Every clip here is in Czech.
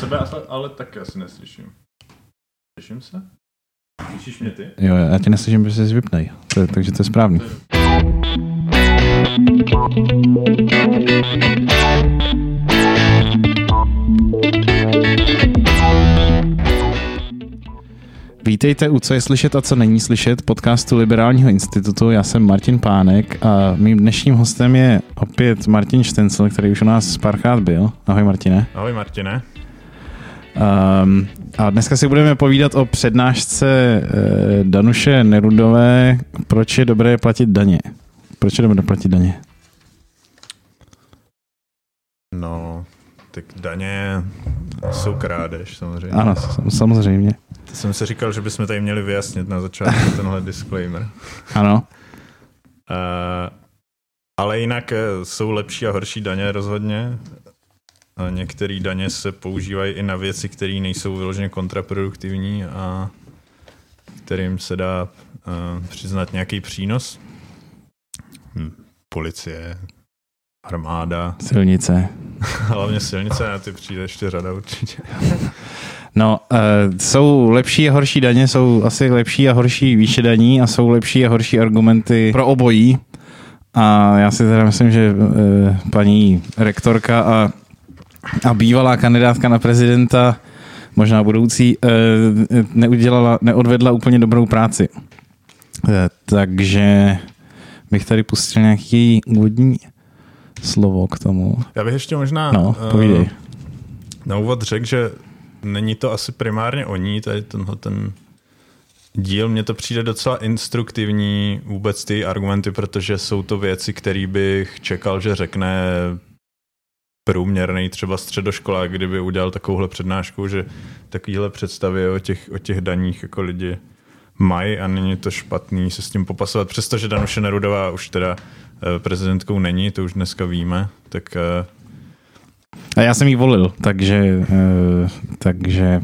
Sebe ale, ale taky asi neslyším. Slyším se? Slyšíš mě ty? Jo, já tě neslyším, protože jsi vypnej. To, takže to je správný. Vítejte u Co je slyšet a co není slyšet podcastu Liberálního institutu. Já jsem Martin Pánek a mým dnešním hostem je opět Martin Štencel, který už u nás párkrát byl. Ahoj Martine. Ahoj Martine. Um, a dneska si budeme povídat o přednášce uh, Danuše Nerudové, proč je dobré platit daně. Proč je dobré platit daně? No, tak daně jsou krádež samozřejmě. Ano, samozřejmě. To jsem si říkal, že bychom tady měli vyjasnit na začátku tenhle disclaimer. Ano. Uh, ale jinak eh, jsou lepší a horší daně rozhodně. Některé daně se používají i na věci, které nejsou vyloženě kontraproduktivní a kterým se dá uh, přiznat nějaký přínos. Hm, policie, armáda. Silnice. Hlavně silnice, na ty přijde ještě řada určitě. No, uh, jsou lepší a horší daně, jsou asi lepší a horší výše daní a jsou lepší a horší argumenty pro obojí. A já si teda myslím, že uh, paní rektorka a a bývalá kandidátka na prezidenta, možná budoucí, eh, neudělala, neodvedla úplně dobrou práci. Eh, takže bych tady pustil nějaký úvodní slovo k tomu. Já bych ještě možná no, povídej. Uh, na úvod řekl, že není to asi primárně o ní, tady tenhle ten díl, mně to přijde docela instruktivní vůbec ty argumenty, protože jsou to věci, které bych čekal, že řekne průměrný třeba středoškolák, kdyby udělal takovouhle přednášku, že takovýhle představy o těch, o těch daních jako lidi mají a není to špatný se s tím popasovat. Přestože Danuše Nerudová už teda eh, prezidentkou není, to už dneska víme, tak... Eh, a já jsem ji volil, takže, eh, takže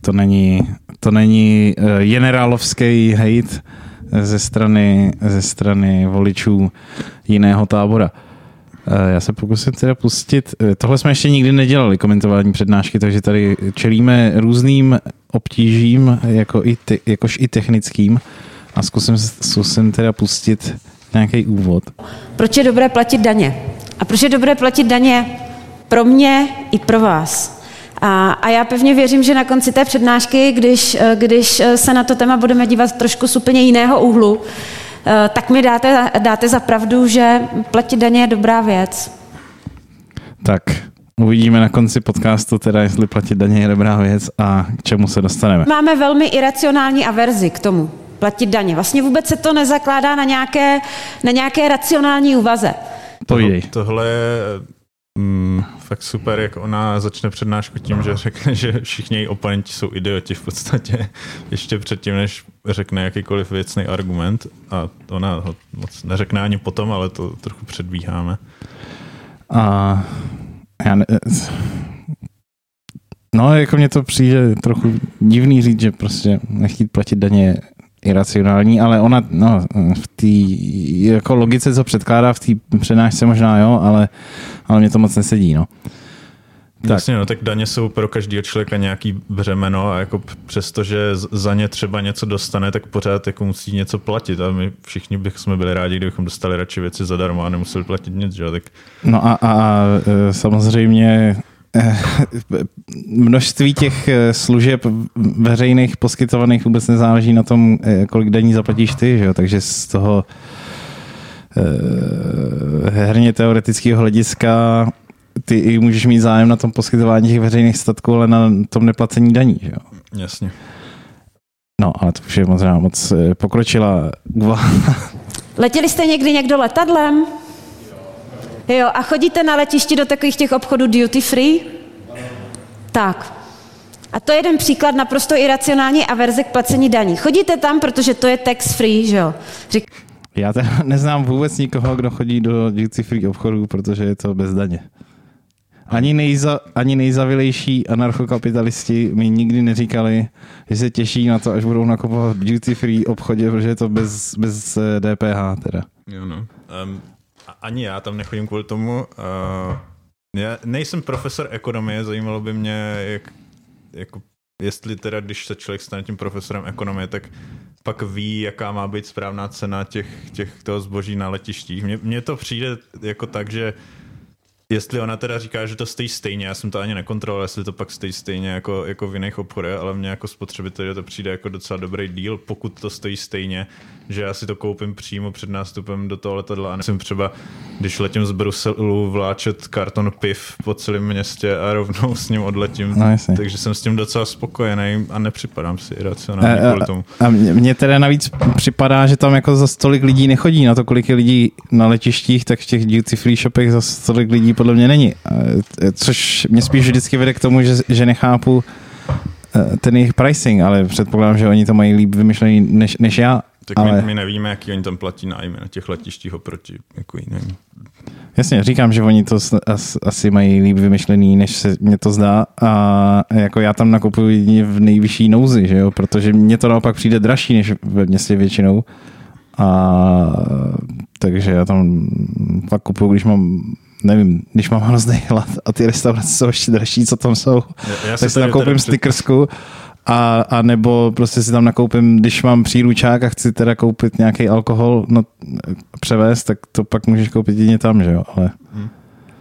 to není, to není generálovský hate ze strany, ze strany voličů jiného tábora. Eh, já se pokusím teda pustit, eh, tohle jsme ještě nikdy nedělali, komentování přednášky, takže tady čelíme různým obtížím, jako i te, jakož i technickým a zkusím, zkusím teda pustit nějaký úvod. Proč je dobré platit daně? A proč je dobré platit daně pro mě i pro vás? A, a já pevně věřím, že na konci té přednášky, když, eh, když se na to téma budeme dívat trošku z úplně jiného úhlu, tak mi dáte, dáte za pravdu, že platit daně je dobrá věc. Tak, uvidíme na konci podcastu teda, jestli platit daně je dobrá věc a k čemu se dostaneme. Máme velmi iracionální averzi k tomu platit daně. Vlastně vůbec se to nezakládá na nějaké, na nějaké racionální úvaze. Povídej. Tohle je mm, fakt super, jak ona začne přednášku tím, že řekne, že všichni její oponenti jsou idioti v podstatě, ještě předtím, než řekne jakýkoliv věcný argument. A ona ho moc neřekne ani potom, ale to trochu předbíháme. A já ne, No, jako mně to přijde trochu divný říct, že prostě nechtít platit daně iracionální, ale ona no, v té jako logice, co předkládá v té přednášce možná jo, ale, ale mě to moc nesedí. No. Tak. Jasně, no, tak daně jsou pro každého člověka nějaký břemeno a jako přesto, že za ně třeba něco dostane, tak pořád jako musí něco platit a my všichni bychom byli rádi, kdybychom dostali radši věci zadarmo a nemuseli platit nic, že? Tak... No a, a e, samozřejmě množství těch e, služeb veřejných poskytovaných vůbec nezáleží na tom, kolik daní zaplatíš ty, že jo? takže z toho herně teoretického hlediska ty i můžeš mít zájem na tom poskytování těch veřejných statků, ale na tom neplacení daní. Že jo? Jasně. No, ale to už je moc, moc eh, pokročila. Letěli jste někdy někdo letadlem? Jo, a chodíte na letišti do takových těch obchodů duty free? Tak. A to je jeden příklad naprosto iracionální averze k placení daní. Chodíte tam, protože to je tax free, že jo? Řík... Já teda neznám vůbec nikoho, kdo chodí do duty free obchodů, protože je to bez daně. Ani, nejza, ani nejzavilejší anarchokapitalisti mi nikdy neříkali, že se těší na to, až budou nakupovat v duty free obchodě, protože je to bez, bez DPH eh, teda. Jo no. Um, ani já tam nechodím kvůli tomu. Uh, Já nejsem profesor ekonomie, zajímalo by mě, jak, jako, jestli teda, když se člověk stane tím profesorem ekonomie, tak pak ví, jaká má být správná cena těch, těch toho zboží na letištích. Mně, mně to přijde jako tak, že Jestli ona teda říká, že to stojí stejně, já jsem to ani nekontroloval, jestli to pak stojí stejně jako, jako v jiných obchodech, ale mně jako spotřebitel to přijde jako docela dobrý deal, pokud to stojí stejně, že já si to koupím přímo před nástupem do toho letadla a nejsem třeba, když letím z Bruselu, vláčet karton piv po celém městě a rovnou s ním odletím. No, Takže jsem s tím docela spokojený a nepřipadám si iracionálně kvůli tomu. A mně teda navíc připadá, že tam jako za tolik lidí nechodí na to, kolik je lidí na letištích, tak v těch duty free shopech za tolik lidí podle mě není. Což mě spíš vždycky vede k tomu, že, že nechápu eh, ten jejich pricing, ale předpokládám, že oni to mají líp vymyšlený než, než já. Tak ale... my, my nevíme, jaký oni tam platí nájmy na těch letištích oproti jako jiným. Jasně, říkám, že oni to asi mají líp vymyšlený, než se mě to zdá. A jako já tam nakupuji v nejvyšší nouzi, že jo, protože mně to naopak přijde dražší než ve městě většinou. A takže já tam pak kupuju, když mám nevím, když mám hrozný hlad a ty restaurace jsou ještě dražší, co tam jsou, já, já tak si nakoupím stickersku a, a nebo prostě si tam nakoupím, když mám příručák a chci teda koupit nějaký alkohol, no převést, tak to pak můžeš koupit jedině tam, že jo, ale... Hmm.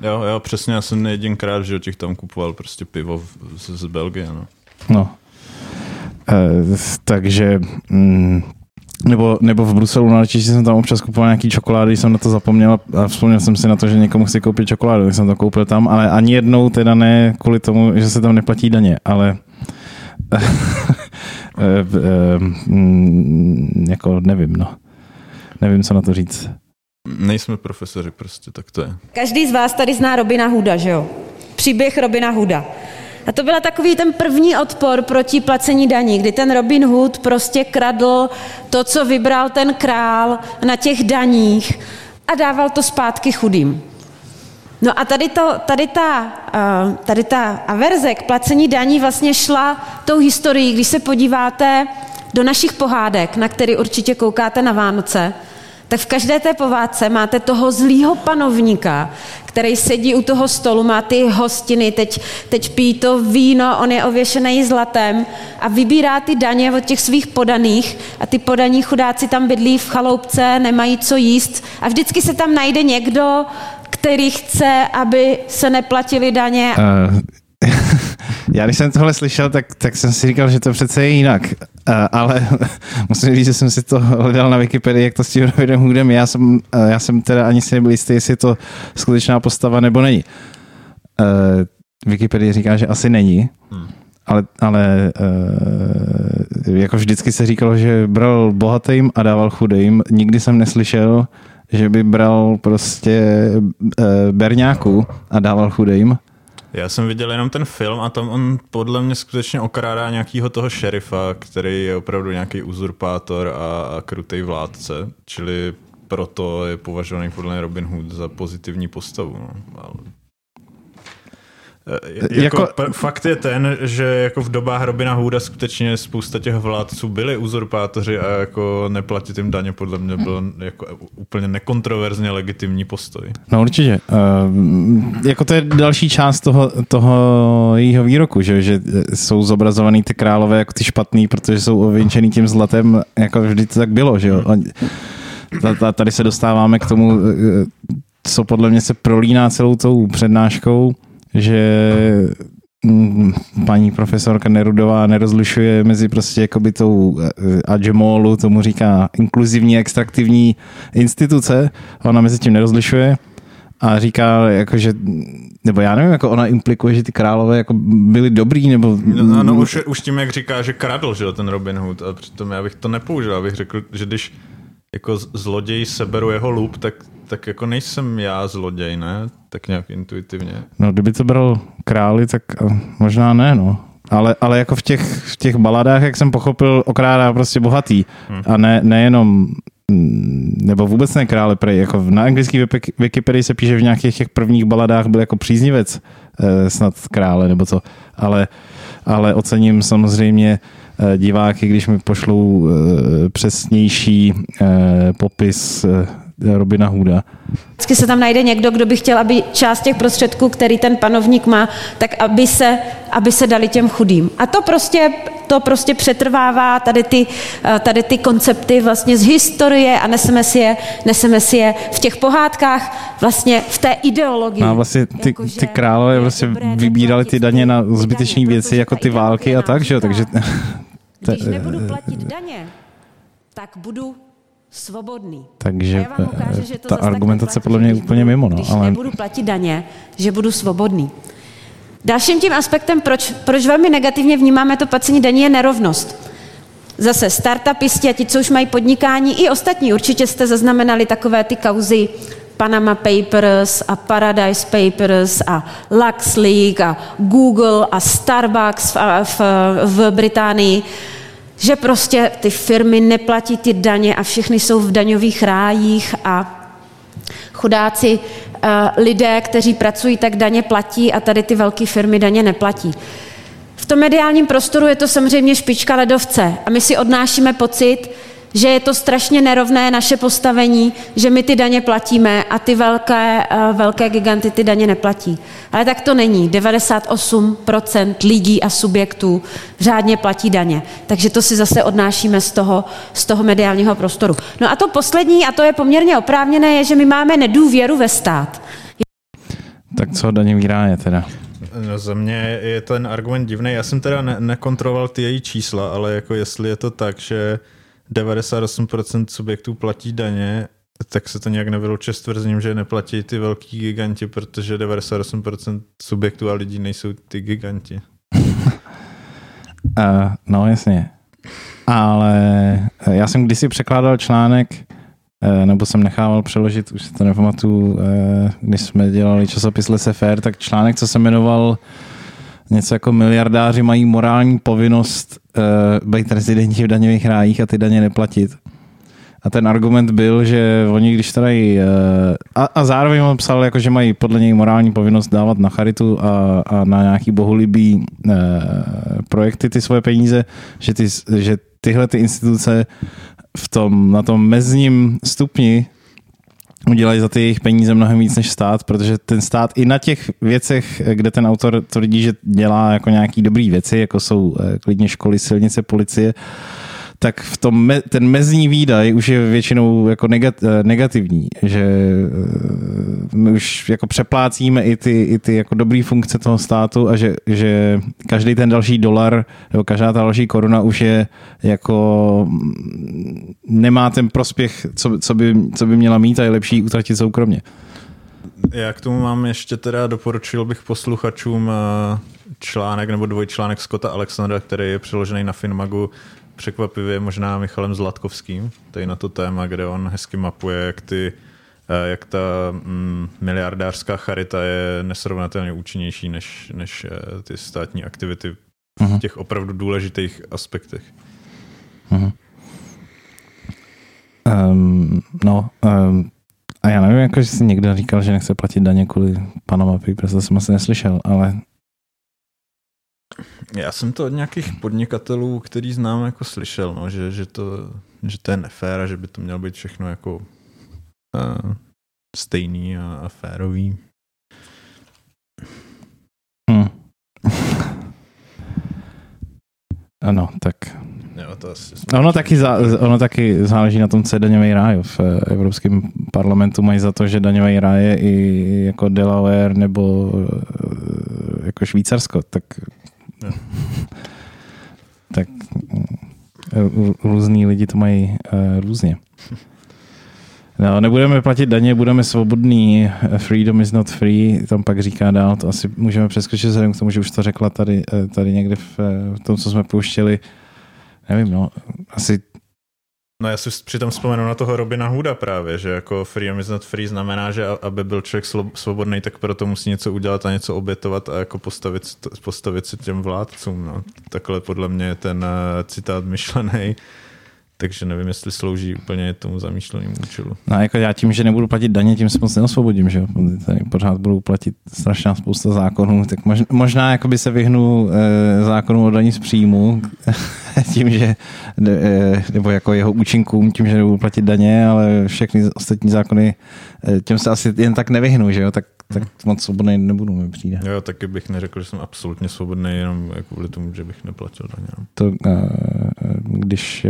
Jo, jo, přesně, já jsem jedinkrát, že těch tam kupoval prostě pivo z, z Belgie, no. No. E, takže mm, nebo, nebo v Bruselu na letišti jsem tam občas kupoval nějaký čokolády, jsem na to zapomněl a vzpomněl jsem si na to, že někomu chci koupit čokoládu, tak jsem to koupil tam, ale ani jednou teda ne kvůli tomu, že se tam neplatí daně, ale mm, jako nevím, no. Nevím, co na to říct. Nejsme profesoři prostě, tak to je. Každý z vás tady zná Robina Huda, že jo? Příběh Robina Huda. A to byl takový ten první odpor proti placení daní, kdy ten Robin Hood prostě kradl to, co vybral ten král na těch daních a dával to zpátky chudým. No a tady, to, tady, ta, eh, tady ta averze k placení daní vlastně šla tou historií, když se podíváte do našich pohádek, na který určitě koukáte na Vánoce, tak v každé té povádce máte toho zlýho panovníka, který sedí u toho stolu, má ty hostiny, teď, teď pí to víno, on je ověšený zlatem a vybírá ty daně od těch svých podaných a ty podaní chudáci tam bydlí v chaloupce, nemají co jíst a vždycky se tam najde někdo, který chce, aby se neplatili daně. Uh, já když jsem tohle slyšel, tak, tak jsem si říkal, že to přece je jinak. Uh, ale musím říct, že jsem si to hledal na Wikipedii, jak to s tím Robinem Hoodem. Já jsem, uh, já jsem teda ani si nebyl jistý, jestli je to skutečná postava nebo není. Uh, Wikipedie říká, že asi není. Hmm. Ale, ale uh, jako vždycky se říkalo, že bral bohatým a dával chudým. Nikdy jsem neslyšel, že by bral prostě uh, berňáku a dával chudým. Já jsem viděl jenom ten film a tam on podle mě skutečně okrádá nějakého toho šerifa, který je opravdu nějaký uzurpátor a, a krutý vládce, čili proto je považovaný podle Robin Hood za pozitivní postavu. No. Ale Eh, jako, jako, fakt je ten, že jako v dobách Robina Hooda skutečně spousta těch vládců byli uzurpátoři a jako neplatit jim daně podle mě byl jako úplně nekontroverzně legitimní postoj. No určitě. Uh, jako to je další část toho, toho jejího výroku, že, že jsou zobrazovaný ty králové jako ty špatný, protože jsou ověnčený tím zlatem, jako vždy to tak bylo, že jo. Tady se dostáváme k tomu, eh, co podle mě se prolíná celou tou přednáškou, že mm, paní profesorka Nerudová nerozlišuje mezi prostě jakoby tou eh, Adjemolu, tomu říká inkluzivní extraktivní instituce, ona mezi tím nerozlišuje a říká, jako, že, nebo já nevím, jako ona implikuje, že ty králové jako byli dobrý, nebo... No, no už, už tím, jak říká, že kradl, že ten Robin Hood, a přitom já bych to nepoužil, abych řekl, že když jako zloděj seberu jeho lup, tak, tak jako nejsem já zloděj, ne? Tak nějak intuitivně. No, kdyby to bral králi, tak eh, možná ne, no. Ale, ale jako v těch, v těch baladách, jak jsem pochopil, okrádá prostě bohatý. Hmm. A ne, nejenom mm, nebo vůbec ne krále prej, jako na anglický Wikipedii se píše, že v nějakých těch prvních baladách byl jako příznivec eh, snad krále nebo co, ale, ale ocením samozřejmě Eh, diváky, když mi pošlou eh, přesnější eh, popis Robina Hooda. Vždycky se tam najde někdo, kdo by chtěl, aby část těch prostředků, který ten panovník má, tak aby se, aby se dali těm chudým. A to prostě, to prostě přetrvává tady ty, eh, tady ty koncepty vlastně z historie a neseme si je, neseme si je v těch pohádkách, vlastně v té ideologii. No a vlastně ty, Jako, že ty králové prostě dobré vybírali ty daně na zbytečné věci, jako ty války a tak, že jo, takže... Když nebudu platit daně, tak budu svobodný. Takže A já vám ukážu, že to ta argumentace neplatí, podle mě je úplně mimo, no, Když ale nebudu platit daně, že budu svobodný. Dalším tím aspektem, proč, proč velmi negativně vnímáme to placení daní, je nerovnost. Zase startupisti a ti, co už mají podnikání, i ostatní, určitě jste zaznamenali takové ty kauzy Panama Papers a Paradise Papers a LuxLeak a Google a Starbucks v, v, v Británii, že prostě ty firmy neplatí ty daně a všechny jsou v daňových rájích a chudáci eh, lidé, kteří pracují, tak daně platí a tady ty velké firmy daně neplatí. V tom mediálním prostoru je to samozřejmě špička ledovce a my si odnášíme pocit, že je to strašně nerovné naše postavení, že my ty daně platíme a ty velké, eh, velké giganty ty daně neplatí. Ale tak to není. 98% lidí a subjektů řádně platí daně. Takže to si zase odnášíme z toho, z toho mediálního prostoru. No a to poslední, a to je poměrně oprávněné, je, že my máme nedůvěru ve stát. tak co daňový ráje teda? No, za mě je ten argument divný. Já jsem teda ne- nekontroloval ty její čísla, ale jako jestli je to tak, že 98% subjektů platí daně, tak se to nějak nevylučuje s tvrzením, že neplatí ty velký giganti, protože 98% subjektů a lidí nejsou ty giganti. Uh, no jasně. Ale eh, já jsem kdysi překládal článek, eh, nebo jsem nechával přeložit, už si to nepamatuju, když jsme dělali časopis Laissez-faire, tak článek, co se jmenoval něco jako miliardáři mají morální povinnost uh, být rezidenti v daňových rájích a ty daně neplatit. A ten argument byl, že oni když tady uh, a, a zároveň on psal, jako, že mají podle něj morální povinnost dávat na charitu a, a na nějaký bohulibý uh, projekty ty svoje peníze, že, ty, že tyhle ty instituce v tom, na tom mezním stupni udělají za ty jejich peníze mnohem víc než stát, protože ten stát i na těch věcech, kde ten autor tvrdí, že dělá jako nějaký dobrý věci, jako jsou eh, klidně školy, silnice, policie, tak v tom me, ten mezní výdaj už je většinou jako negat, eh, negativní, že eh, my už jako přeplácíme i ty, i ty jako dobrý funkce toho státu a že, že každý ten další dolar nebo každá ta další koruna už je jako mm, nemá ten prospěch, co, co, by, co by měla mít a je lepší utratit soukromně. Já k tomu mám ještě teda, doporučil bych posluchačům eh, článek nebo dvojčlánek Scotta Alexandra, který je přeložený na Finmagu překvapivě možná Michalem Zlatkovským, tady na to téma, kde on hezky mapuje, jak, ty, eh, jak ta mm, miliardářská charita je nesrovnatelně účinnější než, než eh, ty státní aktivity v těch opravdu důležitých aspektech. Uh-huh. Um, no, um, a já nevím, jako, že si někdo říkal, že nechce platit daně kvůli Panama Papers, to jsem asi neslyšel, ale Já jsem to od nějakých podnikatelů, který znám, jako slyšel, no, že, že, to, že to je nefér a že by to mělo být všechno jako uh, stejný a, a férový. hm. ano, tak Jo, to asi ono taky, zá, ono taky záleží na tom, co je daňový ráj. V eh, Evropském parlamentu mají za to, že daňový ráj je i jako Delaware nebo eh, jako Švýcarsko, tak. tak eh, různý lidi to mají uh, různě. No, nebudeme platit daně, budeme svobodní. Freedom is not free, tam pak říká dál. To asi můžeme přeskočit vzhledem k tomu, že už to řekla tady, eh, tady někde v, eh, v tom, co jsme pouštěli. Nevím, no, asi No já si přitom vzpomenu na toho Robina Hooda právě, že jako freedom is not free znamená, že aby byl člověk svobodný, tak proto musí něco udělat a něco obětovat a jako postavit, postavit se těm vládcům. No. Takhle podle mě je ten uh, citát myšlený. Takže nevím, jestli slouží úplně tomu zamýšlenému účelu. No jako já tím, že nebudu platit daně, tím se moc neosvobodím, že. Tady pořád budu platit strašná spousta zákonů, tak možná, možná jakoby se vyhnu e, zákonu o daní z příjmu, tím, že, eh, nebo jako jeho účinkům tím, že nebudu platit daně, ale všechny ostatní zákony, eh, těm se asi jen tak nevyhnu, že jo, tak, tak moc svobodný nebudu, mi přijde. Jo, taky bych neřekl, že jsem absolutně svobodný, jenom kvůli tomu, že bych neplatil daně. No. To, když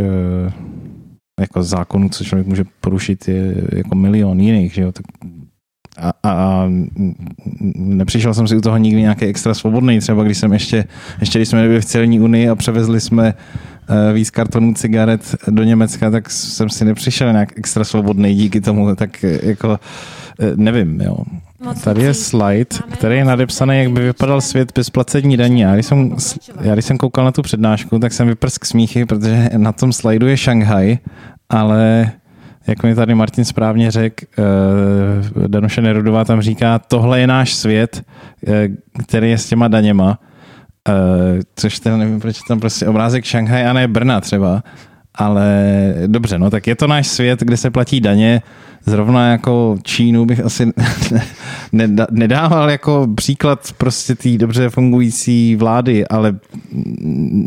jako zákonů, co člověk může porušit, je jako milion jiných, že jo, tak a, a, nepřišel jsem si u toho nikdy nějaký extra svobodný, třeba když jsem ještě, ještě když jsme byli v celní unii a převezli jsme uh, víc kartonů cigaret do Německa, tak jsem si nepřišel nějak extra svobodný díky tomu, tak eh, jako uh, nevím, jo. Tady je slide, který je nadepsaný, jak by vypadal svět bez placení daní. Já když, jsem, já když jsem koukal na tu přednášku, tak jsem vyprsk smíchy, protože na tom slajdu je Šanghaj, ale jak mi tady Martin správně řekl, uh, Danuše Nerudová tam říká, tohle je náš svět, uh, který je s těma daněma, uh, což ten, nevím, proč tam prostě obrázek Šanghaj a ne Brna třeba, ale dobře, no tak je to náš svět, kde se platí daně, zrovna jako Čínu bych asi nedával jako příklad prostě té dobře fungující vlády, ale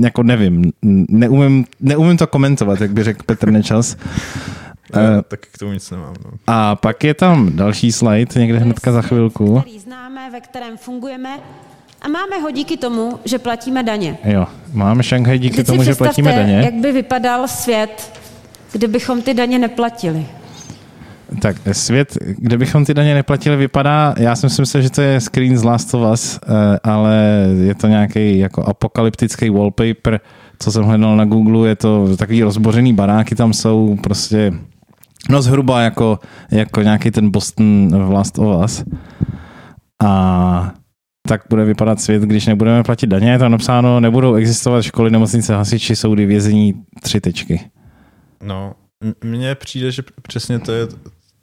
jako nevím, neumím, neumím to komentovat, jak by řekl Petr Nečas. Já, uh, tak k tomu nic nemám. No. A pak je tam další slide, někde hnedka za chvilku. Který známe, ve kterém fungujeme a máme ho díky tomu, že platíme daně. Jo, máme Šanghaj díky Vždyť tomu, že platíme daně. jak by vypadal svět, kdybychom ty daně neplatili. Tak svět, kde bychom ty daně neplatili, vypadá, já jsem si myslel, že to je screen z Last of Us, eh, ale je to nějaký jako apokalyptický wallpaper, co jsem hledal na Google, je to takový rozbořený baráky tam jsou, prostě No zhruba jako, jako nějaký ten Boston v Last of Us. A tak bude vypadat svět, když nebudeme platit daně. Je to napsáno, nebudou existovat školy, nemocnice, hasiči, soudy, vězení, tři tečky. No, mně přijde, že přesně to je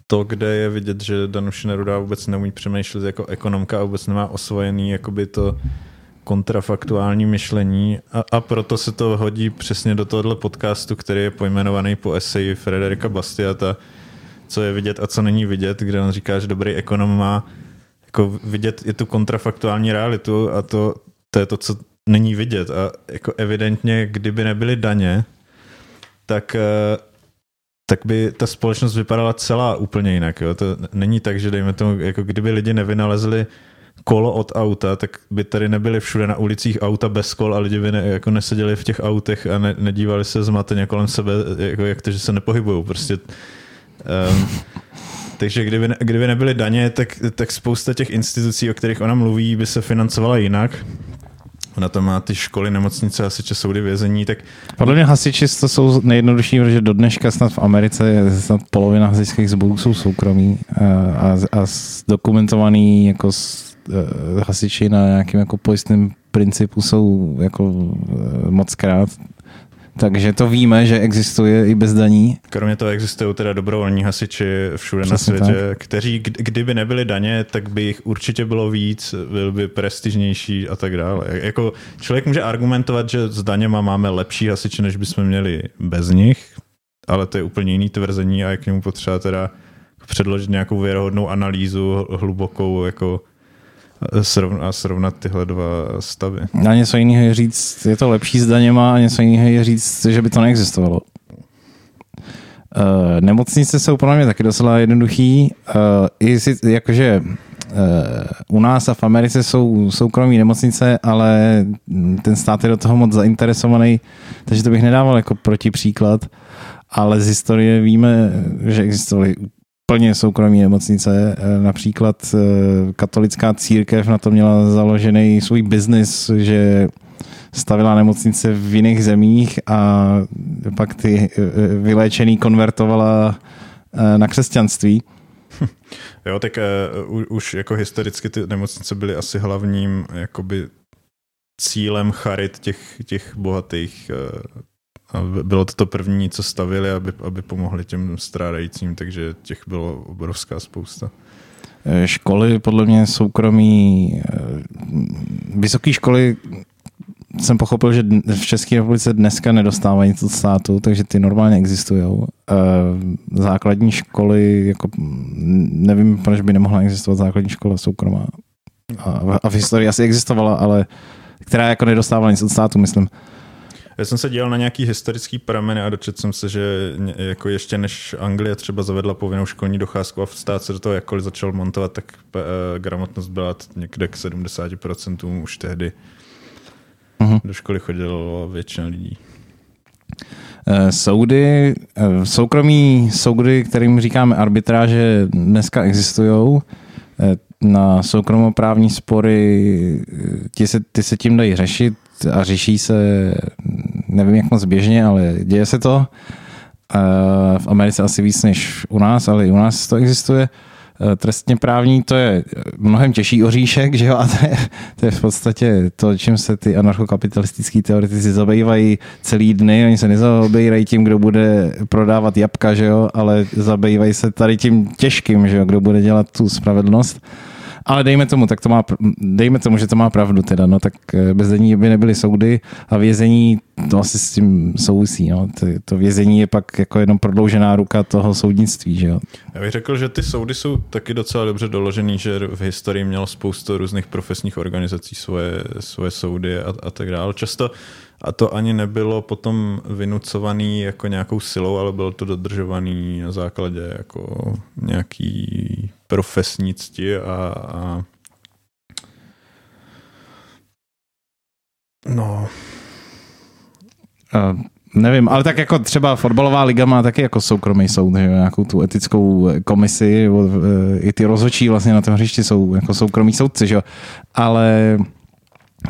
to, kde je vidět, že Danuše Neruda vůbec neumí přemýšlet jako ekonomka a vůbec nemá osvojený jakoby to kontrafaktuální myšlení a, a proto se to hodí přesně do tohohle podcastu, který je pojmenovaný po eseji Frederika Bastiata, co je vidět a co není vidět, kde on říká, že dobrý ekonom má jako vidět je tu kontrafaktuální realitu a to, to je to, co není vidět. A jako evidentně, kdyby nebyly daně, tak eh, tak by ta společnost vypadala celá úplně jinak. Jo? To není tak, že dejme tomu, jako kdyby lidi nevynalezli kolo od auta, tak by tady nebyly všude na ulicích auta bez kol a lidi by ne, jako neseděli v těch autech a ne, nedívali se zmateně kolem sebe, jako jak to, že se nepohybují. Prostě, um, takže kdyby, kdyby nebyly daně, tak, tak spousta těch institucí, o kterých ona mluví, by se financovala jinak. Ona to má ty školy, nemocnice, hasiče, soudy, vězení, tak... Podle mě hasiči to jsou nejjednodušší, protože do dneška snad v Americe je snad polovina hasičských sborů jsou soukromí a, a, a dokumentovaný jako Eh, hasiči na nějakém jako pojistném principu jsou jako eh, moc krát. Takže to víme, že existuje i bez daní. Kromě toho existují teda dobrovolní hasiči všude Přesně na světě, tak. kteří kdyby nebyly daně, tak by jich určitě bylo víc, byl by prestižnější a tak dále. Jako člověk může argumentovat, že s daněma máme lepší hasiče, než bychom měli bez nich, ale to je úplně jiný tvrzení a je k němu potřeba teda předložit nějakou věrohodnou analýzu hlubokou, jako a srovnat tyhle dva stavy. A něco jiného je říct, je to lepší s daněma a něco jiného je říct, že by to neexistovalo. Uh, nemocnice jsou pro mě taky docela jednoduchý. Uh, i si, jakože uh, u nás a v Americe jsou soukromí nemocnice, ale ten stát je do toho moc zainteresovaný, takže to bych nedával jako protipříklad. Ale z historie víme, že existovaly plně soukromí nemocnice. Eh, například eh, katolická církev na to měla založený svůj biznis, že stavila nemocnice v jiných zemích a pak ty eh, vyléčený konvertovala na křesťanství. Jo, tak uh, už jako historicky ty nemocnice byly asi hlavním jakoby cílem charit těch, těch bohatých uh, a bylo to to první, co stavili, aby, aby pomohli těm strádajícím, takže těch bylo obrovská spousta. Eh, školy, podle mě soukromí, eh, vysoké školy jsem pochopil, že v České republice dneska nedostávají nic od státu, takže ty normálně existují. Eh, základní školy, jako nevím, proč by nemohla existovat základní škola soukromá. A v historii asi existovala, ale která jako nedostávala nic od státu, myslím. Já jsem se díval na nějaký historický prameny a dočetl jsem se, že jako ještě než Anglie třeba zavedla povinnou školní docházku a stát se do toho jakkoliv začal montovat, tak uh, gramotnost byla někde k 70% už tehdy. Uh-huh. Do školy chodilo většina lidí. Eh, soudy, eh, soukromí soudy, kterým říkáme arbitráže, dneska existují. Eh, na soukromoprávní spory ty se, ty se tím dají řešit a řeší se, nevím jak moc běžně, ale děje se to. V Americe asi víc než u nás, ale i u nás to existuje. Eh, trestně právní to je mnohem těžší oříšek, že jo? A to je, to je v podstatě to, čím se ty anarchokapitalistický teoretici zabývají celý dny. Oni se nezabývají tím, kdo bude prodávat jabka, že jo? ale zabývají se tady tím těžkým, že jo? kdo bude dělat tu spravedlnost. Ale dejme tomu, tak to má, dejme tomu, že to má pravdu teda, no tak eh, bez dění by nebyly soudy a vězení to asi s tím souvisí, no. To, to vězení je pak jako jenom prodloužená ruka toho soudnictví, že jo. Já bych řekl, že ty soudy jsou taky docela dobře doložený, že v historii mělo spoustu různých profesních organizací svoje, svoje soudy a, a tak dále. Často a to ani nebylo potom vynucovaný jako nějakou silou, ale bylo to dodržovaný na základě jako nějaký profesní cti a, a no Uh, nevím, ale tak jako třeba fotbalová liga má taky jako soukromý soud, že nějakou tu etickou komisi, eh, i ty rozhodčí vlastně na tom hřišti jsou jako soukromí soudci, že jo. Ale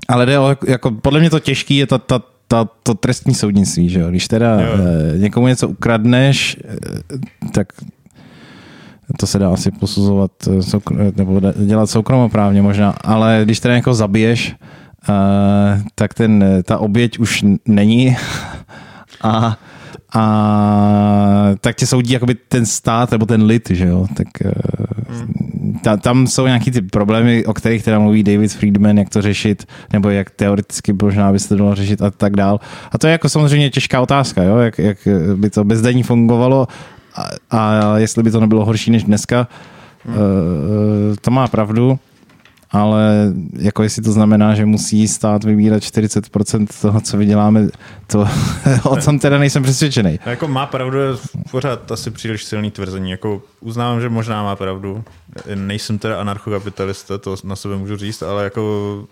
ale jde o, jako, podle mě to těžký je ta, ta, ta, to trestní soudnictví, že jo? Když teda jo. Eh, někomu něco ukradneš, eh, tak to se dá asi posuzovat eh, nebo dělat soukromoprávně možná, ale když teda někoho zabiješ, tak ten, ta oběť už není a a tak tě soudí jakoby ten stát nebo ten lid, že jo, tak hmm. ta, tam jsou nějaký ty problémy, o kterých teda mluví David Friedman, jak to řešit, nebo jak teoreticky možná by se to dalo řešit a tak dál. A to je jako samozřejmě těžká otázka, jo, jak, jak by to bez daní fungovalo a, a jestli by to nebylo horší než dneska, hmm. uh, to má pravdu ale jako jestli to znamená, že musí stát vybírat 40% toho, co vyděláme, to o tom teda nejsem přesvědčený. Jako má pravdu, pořád asi příliš silný tvrzení. Jako uznávám, že možná má pravdu. Nejsem teda anarchokapitalista, to na sebe můžu říct, ale jako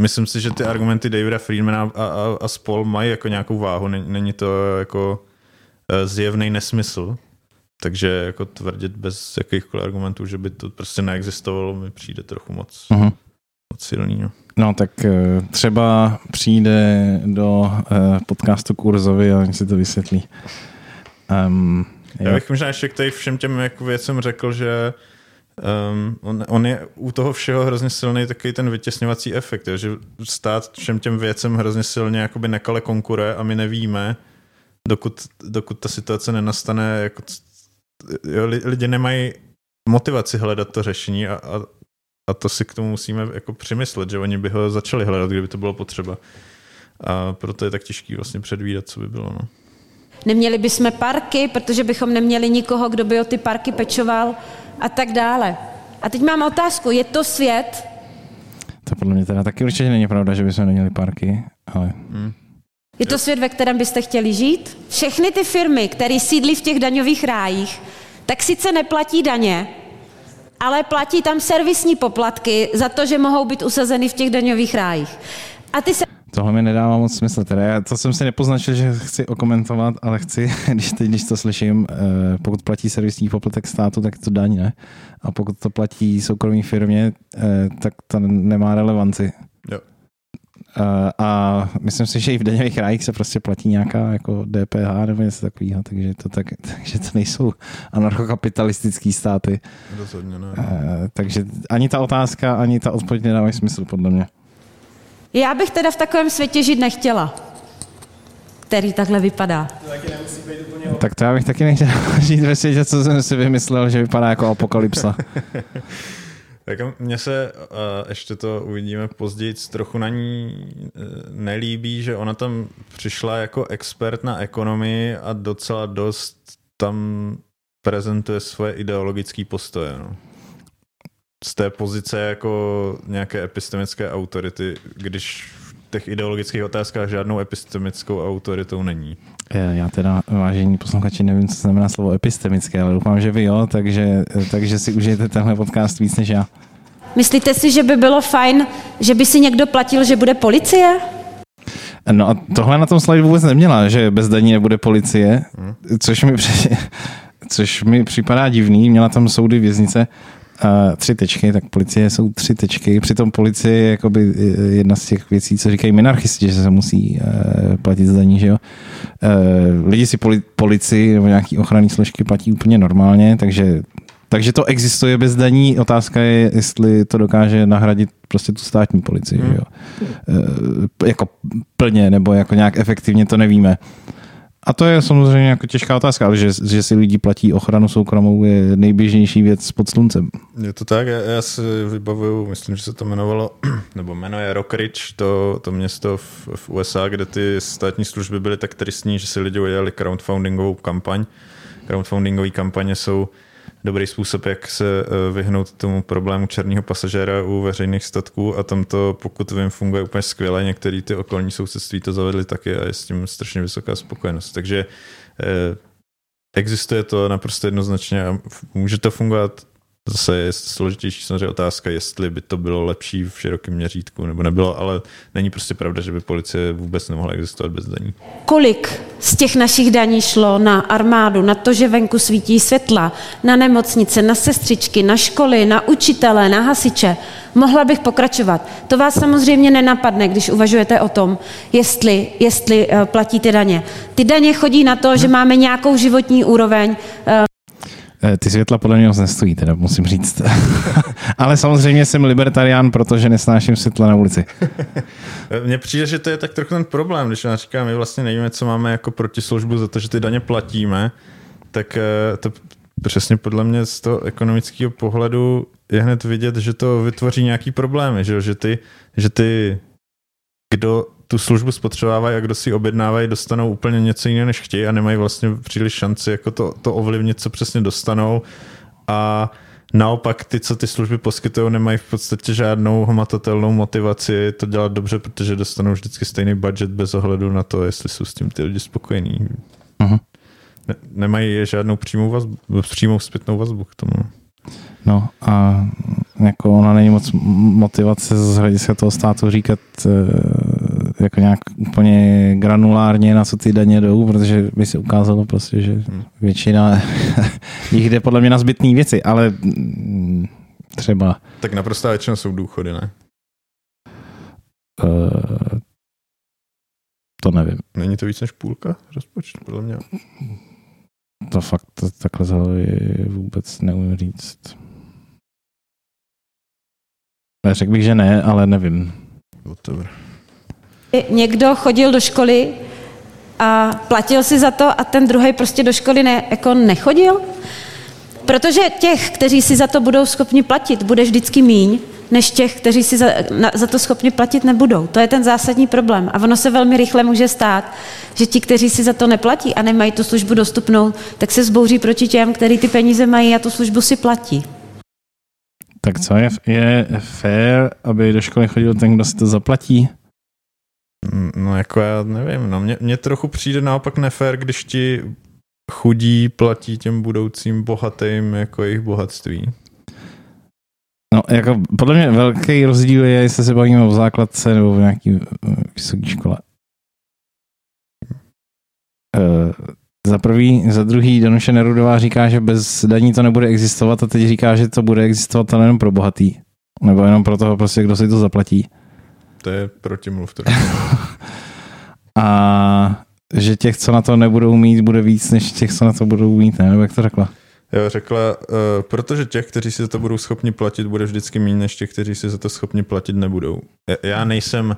myslím si, že ty argumenty Davida Friedmana a, a, a spol mají jako nějakou váhu. Není to jako eh, zjevný nesmysl. Takže jako tvrdit bez jakýchkoliv argumentů, že by to prostě neexistovalo, mi přijde trochu moc, uh-huh. moc silný. No. no tak eh, třeba přijde do eh, podcastu Kurzovi a oni si to vysvětlí. Um, Já bych možná ještě k všem těm jako věcem řekl, že um, on, on je u toho všeho hrozně silný takový ten vytěsňovací efekt, že stát všem těm věcem hrozně silně jakoby nekale konkuruje a my nevíme, dokud, dokud ta situace nenastane, jako jo, lidi nemají motivaci hledat to řešení a, a, a to si k tomu musíme jako přemyslet, že oni by ho začali hledat, kdyby to bylo potřeba. A proto je tak těžký vlastně předvídat, co by bylo. No. Neměli bychom parky, protože bychom neměli nikoho, kdo by o ty parky pečoval a tak dále. A teď mám otázku, je to svět? To podle mě teda taky určitě není pravda, že bychom neměli parky, ale... Hmm. Je to svět, ve kterém byste chtěli žít? Všechny ty firmy, které sídlí v těch daňových rájích, tak sice neplatí daně, ale platí tam servisní poplatky za to, že mohou být usazeny v těch daňových rájích. A ty se... Tohle mi nedává moc smysl. Teda já, to jsem si nepoznačil, že chci okomentovat, ale chci, když, teď, když to slyším, eh, pokud platí servisní poplatek státu, tak to daň, ne? A pokud to platí soukromí firmě, eh, tak to nemá relevanci. Jo. Eh, a myslím si, že i v daňových rájích se prostě platí nějaká jako DPH nebo něco takového, takže to, tak, takže to nejsou anarchokapitalistické státy. Rozhodně ne. Uh, takže ani ta otázka, ani ta odpověď nedávají smysl, podle mě. Já bych teda v takovém světě žít nechtěla, který takhle vypadá. To tak to já bych taky nechtěl žít ve světě, co jsem si vymyslel, že vypadá jako apokalypsa. Tak mně se, uh, ještě to uvidíme později, trochu na ní uh, nelíbí, že ona tam přišla jako expert na ekonomii a docela dost tam prezentuje svoje ideologické postoje. No. Z té pozice jako nějaké epistemické autority, když těch ideologických otázkách žádnou epistemickou autoritou není. Já teda, vážení posluchači, nevím, co znamená slovo epistemické, ale doufám, že vy jo, takže, takže si užijete tenhle podcast víc než já. Myslíte si, že by bylo fajn, že by si někdo platil, že bude policie? No a tohle na tom slide vůbec neměla, že bez daní nebude policie, což mi, při, což mi připadá divný. Měla tam soudy věznice a tři tečky, tak policie jsou tři tečky. Přitom policie je jakoby jedna z těch věcí, co říkají minarchisti, že se musí uh, platit zdaní, že jo. Uh, lidi si poli, policii nebo nějaký ochranný složky platí úplně normálně, takže takže to existuje bez daní. Otázka je, jestli to dokáže nahradit prostě tu státní policii. Hmm. Jo. E, jako plně nebo jako nějak efektivně to nevíme. A to je samozřejmě jako těžká otázka, ale že, že si lidi platí ochranu soukromou je nejběžnější věc pod sluncem. Je to tak, já, já si vybavuju, myslím, že se to jmenovalo, nebo jmenuje Rockridge, to, to město v, v USA, kde ty státní služby byly tak tristní, že si lidi udělali crowdfundingovou kampaň. Crowdfundingové kampaně jsou dobrý způsob, jak se eh, vyhnout tomu problému černého pasažéra u veřejných statků a tam to, pokud vím, funguje úplně skvěle. Některý ty okolní sousedství to zavedli taky a je s tím strašně vysoká spokojenost. Takže eh, existuje to naprosto jednoznačně a může to fungovat Zase je složitější samozřejmě otázka, jestli by to bylo lepší v širokém měřítku nebo nebylo, ale není prostě pravda, že by policie vůbec nemohla existovat bez daní. Kolik z těch našich daní šlo na armádu, na to, že venku svítí světla, na nemocnice, na sestřičky, na školy, na učitele, na hasiče? Mohla bych pokračovat. To vás samozřejmě nenapadne, když uvažujete o tom, jestli, jestli uh, platíte daně. Ty daně chodí na to, že máme nějakou životní úroveň, Eh, ty světla podle mě moc nestojí, teda musím říct. Ale samozřejmě jsem libertarián, protože nesnáším světla na ulici. Mně přijde, že to je tak trochu ten problém, když já říkám, my vlastně nevíme, co máme jako protislužbu za to, že ty daně platíme, tak eh, to přesně podle mě z toho ekonomického pohledu je hned vidět, že to vytvoří nějaký problémy, že, že ty, že ty kdo tu službu spotřebovávají a kdo si objednávají, dostanou úplně něco jiného, než chtějí a nemají vlastně příliš šanci jako to, to ovlivnit, co přesně dostanou. A naopak ty, co ty služby poskytují, nemají v podstatě žádnou hmatatelnou motivaci to dělat dobře, protože dostanou vždycky stejný budget bez ohledu na to, jestli jsou s tím ty lidi spokojení. Uh-huh. Ne, nemají žádnou přímou, vazbu, přímou zpětnou vazbu k tomu. No a jako ona není moc motivace z hlediska toho státu říkat eh, jako nějak úplně granulárně, na co ty daně jdou, protože by se ukázalo prostě, že hmm. většina jich jde podle mě na zbytné věci, ale mm, třeba... Tak naprosto většina jsou důchody, ne? Uh, to nevím. Není to víc než půlka rozpočtu, podle mě? To fakt to takhle z vůbec neumím říct. Řekl bych, že ne, ale nevím. Whatever. Někdo chodil do školy a platil si za to a ten druhý prostě do školy ne, jako nechodil? Protože těch, kteří si za to budou schopni platit, bude vždycky míň, než těch, kteří si za, na, za to schopni platit nebudou. To je ten zásadní problém. A ono se velmi rychle může stát, že ti, kteří si za to neplatí a nemají tu službu dostupnou, tak se zbouří proti těm, kteří ty peníze mají a tu službu si platí. Tak co je, je fér, aby do školy chodil ten, kdo si to zaplatí? No jako já nevím, no mně, mně trochu přijde naopak nefér, když ti chudí platí těm budoucím bohatým jako jejich bohatství. No, jako podle mě velký rozdíl je, jestli se bavíme o základce nebo v nějaký vysoké škole. Uh, za prvý, za druhý Danuše Nerudová říká, že bez daní to nebude existovat a teď říká, že to bude existovat ale jenom pro bohatý. Nebo jenom pro toho, prostě, kdo si to zaplatí. To je protimluv. a že těch, co na to nebudou mít, bude víc, než těch, co na to budou mít, ne? Nebo jak to řekla? Jo, řekla, uh, protože těch, kteří si za to budou schopni platit, bude vždycky méně, než těch, kteří si za to schopni platit nebudou. Já nejsem uh,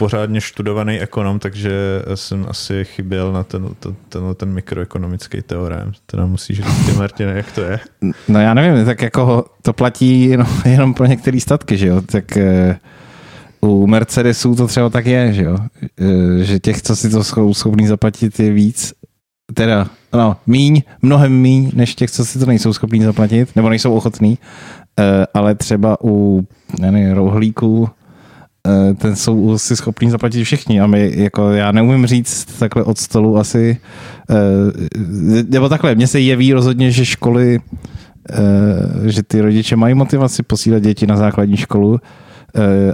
pořádně študovaný ekonom, takže jsem asi chyběl na ten, ten, ten, ten mikroekonomický teorém. Nám musíš říct ty, Martine, jak to je? No já nevím, tak jako to platí jenom, jenom pro některé statky, že jo? Tak uh, u Mercedesů to třeba tak je, že jo? Uh, že těch, co si to jsou schopný zaplatit, je víc. Teda, no, míň, mnohem míň, než těch, co si to nejsou schopní zaplatit, nebo nejsou ochotní. Uh, ale třeba u nevím, rohlíků eh, ten jsou si schopní zaplatit všichni a my, jako já neumím říct takhle od stolu asi, eh, nebo takhle, mně se jeví rozhodně, že školy, že ty rodiče mají motivaci posílat děti na základní školu, Eh,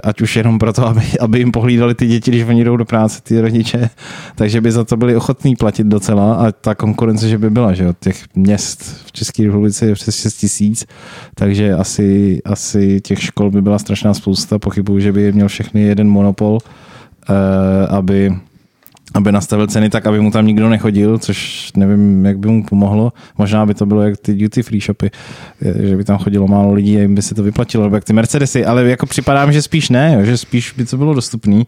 ať už jenom proto, aby, aby jim pohlídali ty děti, když oni jdou do práce, ty rodiče, takže by za to byli ochotní platit docela a ta konkurence, že by byla, že od těch měst v České republice je přes 6 tisíc, takže asi, asi těch škol by byla strašná spousta, pochybuju, že by měl všechny jeden monopol, eh, aby aby nastavil ceny tak, aby mu tam nikdo nechodil, což nevím, jak by mu pomohlo. Možná by to bylo jak ty duty free shopy, že by tam chodilo málo lidí a jim by se to vyplatilo, nebo jak ty Mercedesy, ale jako připadá mi, že spíš ne, že spíš by to bylo dostupný,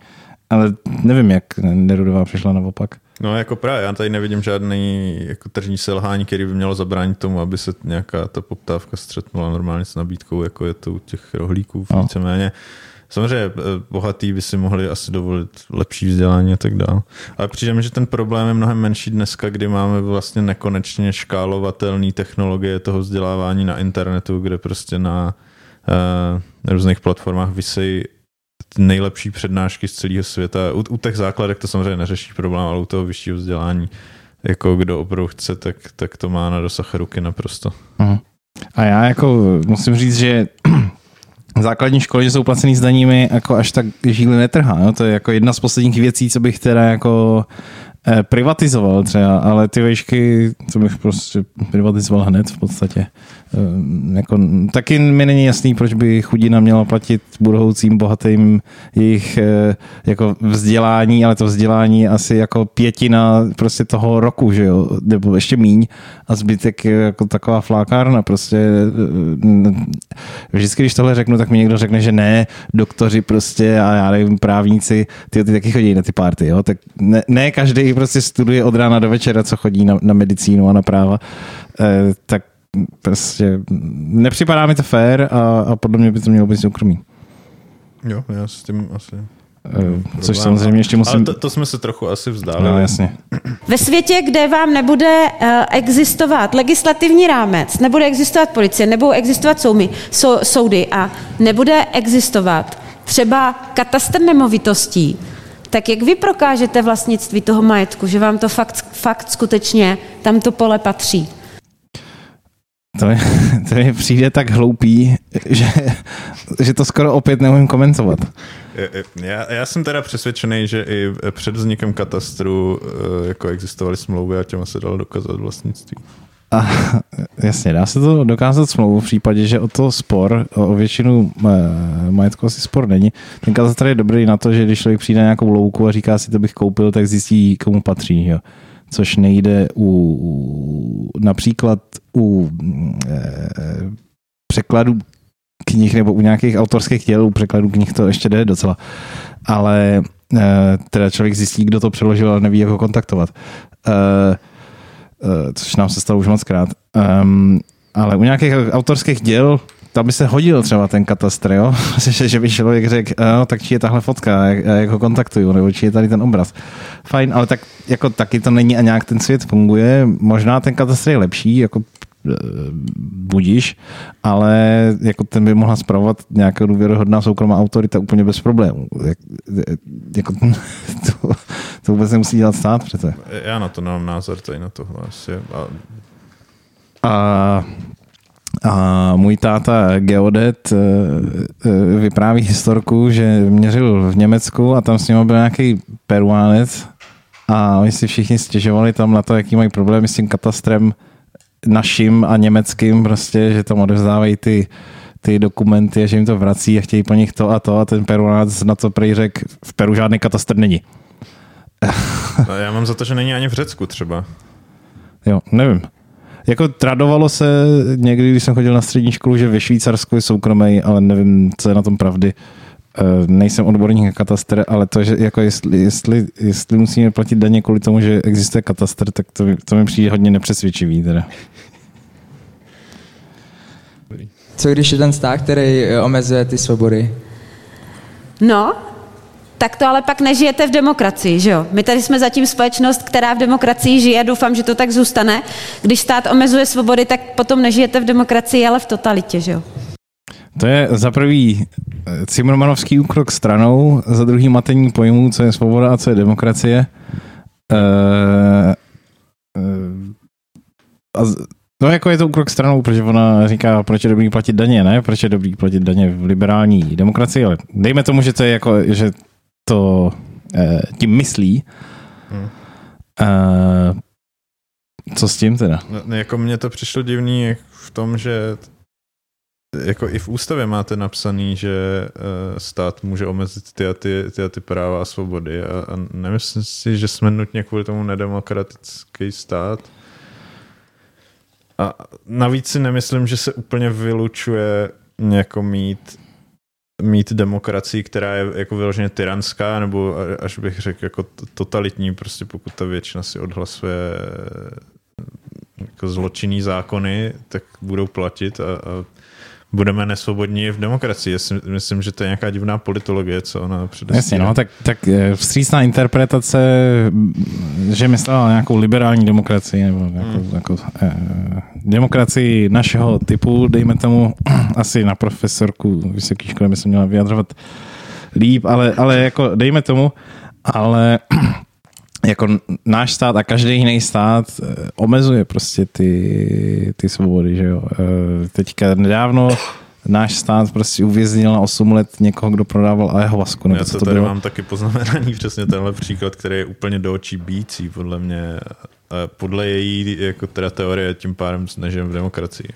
ale nevím, jak Nerudová přišla naopak. No jako právě, já tady nevidím žádný jako tržní selhání, který by mělo zabránit tomu, aby se nějaká ta poptávka střetnula normálně s nabídkou, jako je to u těch rohlíků no. Samozřejmě eh, bohatý by si mohli asi dovolit lepší vzdělání a tak dále. Ale přijde mi, že ten problém je mnohem menší dneska, kdy máme vlastně nekonečně škálovatelné technologie toho vzdělávání na internetu, kde prostě na uh, různých platformách vysejí nejlepší přednášky z celého světa. U, u těch základek to samozřejmě neřeší problém, ale u toho vyššího vzdělání, jako kdo opravdu chce, tak, tak to má na dosah ruky naprosto. Uh-huh. A já jako musím říct, že základní školy, že jsou placený s daními, jako až tak žíly netrhá. No? To je jako jedna z posledních věcí, co bych teda jako privatizoval třeba, ale ty vejšky, to bych prostě privatizoval hned v podstatě. Ehm, jako, taky mi není jasný, proč by chudina měla platit budoucím bohatým jejich eh, jako vzdělání, ale to vzdělání asi jako pětina prostě toho roku, že jo, nebo ještě míň a zbytek je jako taková flákárna prostě. Eh, vždycky, když tohle řeknu, tak mi někdo řekne, že ne, doktoři prostě a já nevím, právníci, ty, ty taky chodí na ty party, jo, tak ne, ne každý prostě studuje od rána do večera, co chodí na, na medicínu a na práva, eh, tak prostě nepřipadá mi to fér a, a podle mě by to mělo být soukromí. Jo, já s tím asi Uh, což samozřejmě ještě musím... Ale to, to jsme se trochu asi vzdálili. No, jasně. Ve světě, kde vám nebude uh, existovat legislativní rámec, nebude existovat policie, nebudou existovat soumy, sou, soudy a nebude existovat třeba katastr nemovitostí, tak jak vy prokážete vlastnictví toho majetku, že vám to fakt, fakt skutečně tam to pole patří? To mi, to mi přijde tak hloupý, že, že to skoro opět neumím komentovat. Já, já jsem teda přesvědčený, že i před vznikem katastru eh, jako existovaly smlouvy a těma se dalo dokázat vlastnictví. A, jasně, dá se to dokázat smlouvu v případě, že o to spor, o většinu eh, majetku asi spor není. Ten katastr je dobrý na to, že když člověk přijde na nějakou louku a říká si, to bych koupil, tak zjistí, komu patří. Jo což nejde u například u e, překladu knih nebo u nějakých autorských děl, u překladu knih to ještě jde docela. Ale e, teda člověk zjistí, kdo to přeložil, ale neví, jak ho kontaktovat. E, e, což nám se stalo už moc krát. E, ale u nějakých autorských děl tam by se hodil třeba ten katastr, jo? že, že by člověk řekl, no, tak či je tahle fotka, jak, jak ho kontaktuju, nebo či je tady ten obraz. Fajn, ale tak jako taky to není a nějak ten svět funguje. Možná ten katastr je lepší, jako e, budíš, ale jako ten by mohla zpravovat nějaká důvěryhodná soukromá autorita úplně bez problémů. Jak, jako, to, to vůbec nemusí dělat stát přece. Já na to nemám názor, tady na tohle asi. A... a a můj táta geodet eh, eh, vypráví historku, že měřil v Německu a tam s ním byl nějaký peruánec a oni si všichni stěžovali tam na to, jaký mají problémy s tím katastrem naším a německým, prostě, že tam odevzdávají ty, ty dokumenty a že jim to vrací a chtějí po nich to a to a ten peruánec na to prej řekl, v Peru žádný katastr není. Já mám za to, že není ani v Řecku třeba. Jo, nevím. Jako tradovalo se někdy, když jsem chodil na střední školu, že ve Švýcarsku je soukromý, ale nevím, co je na tom pravdy. Eh, nejsem odborník na katastr, ale to, že jako jestli, jestli, jestli musíme platit daně kvůli tomu, že existuje katastr, tak to, to mi přijde hodně nepřesvědčivý. Teda. Co když je ten stát, který omezuje ty svobody? No, tak to ale pak nežijete v demokracii, že jo? My tady jsme zatím společnost, která v demokracii žije, doufám, že to tak zůstane. Když stát omezuje svobody, tak potom nežijete v demokracii, ale v totalitě, že jo? To je za prvý Cimrmanovský úkrok stranou, za druhý matení pojmů, co je svoboda a co je demokracie. Uh, uh, a z, no jako je to úkrok stranou, protože ona říká, proč je dobrý platit daně, ne? Proč je dobrý platit daně v liberální demokracii, ale dejme tomu, že to je jako, že to uh, tím myslí. Hmm. Uh, co s tím teda? No, jako mně to přišlo divný v tom, že jako i v ústavě máte napsaný, že uh, stát může omezit ty a ty, ty, a ty práva a svobody a, a nemyslím si, že jsme nutně kvůli tomu nedemokratický stát. A navíc si nemyslím, že se úplně vylučuje jako mít mít demokracii, která je jako vyloženě tyranská, nebo až bych řekl jako totalitní, prostě pokud ta většina si odhlasuje jako zločinný zákony, tak budou platit a, a budeme nesvobodní v demokracii. Já si myslím, že to je nějaká divná politologie, co ona předestírá. Jasně, no, tak, tak eh, vstřícná interpretace, že myslela nějakou liberální demokracii, nebo jako, hmm. jako eh, demokracii našeho typu, dejme tomu, asi na profesorku vysoké školy by se měla vyjadřovat líp, ale, ale jako dejme tomu, ale jako náš stát a každý jiný stát eh, omezuje prostě ty, ty svobody, že jo. Eh, teďka nedávno náš stát prostě uvěznil na 8 let někoho, kdo prodával ayahuasku. Nebo Já to, to tady bylo? mám taky poznamenaný přesně tenhle příklad, který je úplně do očí bící, podle mě. Podle její jako teda teorie tím pádem nežijeme v demokracii.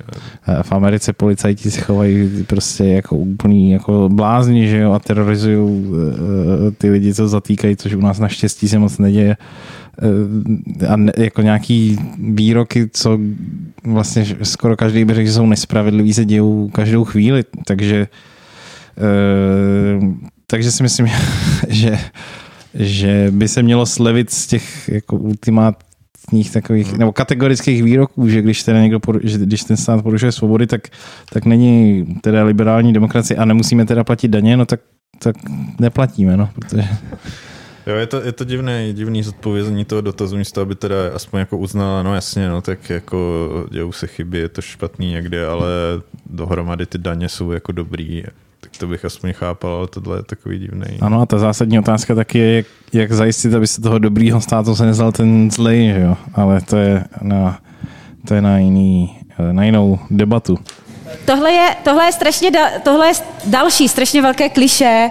V Americe policajti se chovají prostě jako úplný jako blázni, že jo, a terorizují eh, ty lidi, co zatýkají, což u nás naštěstí se moc neděje. Eh, a ne, jako nějaký výroky, co vlastně skoro každý by řekl, že jsou nespravedlivý, se dějou každou chvíli, takže eh, takže si myslím, že, že by se mělo slevit z těch jako ultimátních takových, nebo kategorických výroků, že když teda někdo, že když ten stát porušuje svobody, tak, tak není teda liberální demokracie a nemusíme teda platit daně, no tak, tak neplatíme, no, protože... Jo, je to, je to divné, divný zodpovězení toho dotazu, místo aby teda aspoň jako uznala, no jasně, no tak jako dějou se chyby, je to špatný někde, ale dohromady ty daně jsou jako dobrý, tak to bych aspoň chápal, ale tohle je takový divný. Ano a ta zásadní otázka taky je, jak, jak zajistit, aby se toho dobrýho státu se nezal ten zlej, že jo, ale to je na, to je na, jiný, na jinou debatu. Tohle je, tohle je strašně, da, tohle je další strašně velké kliše,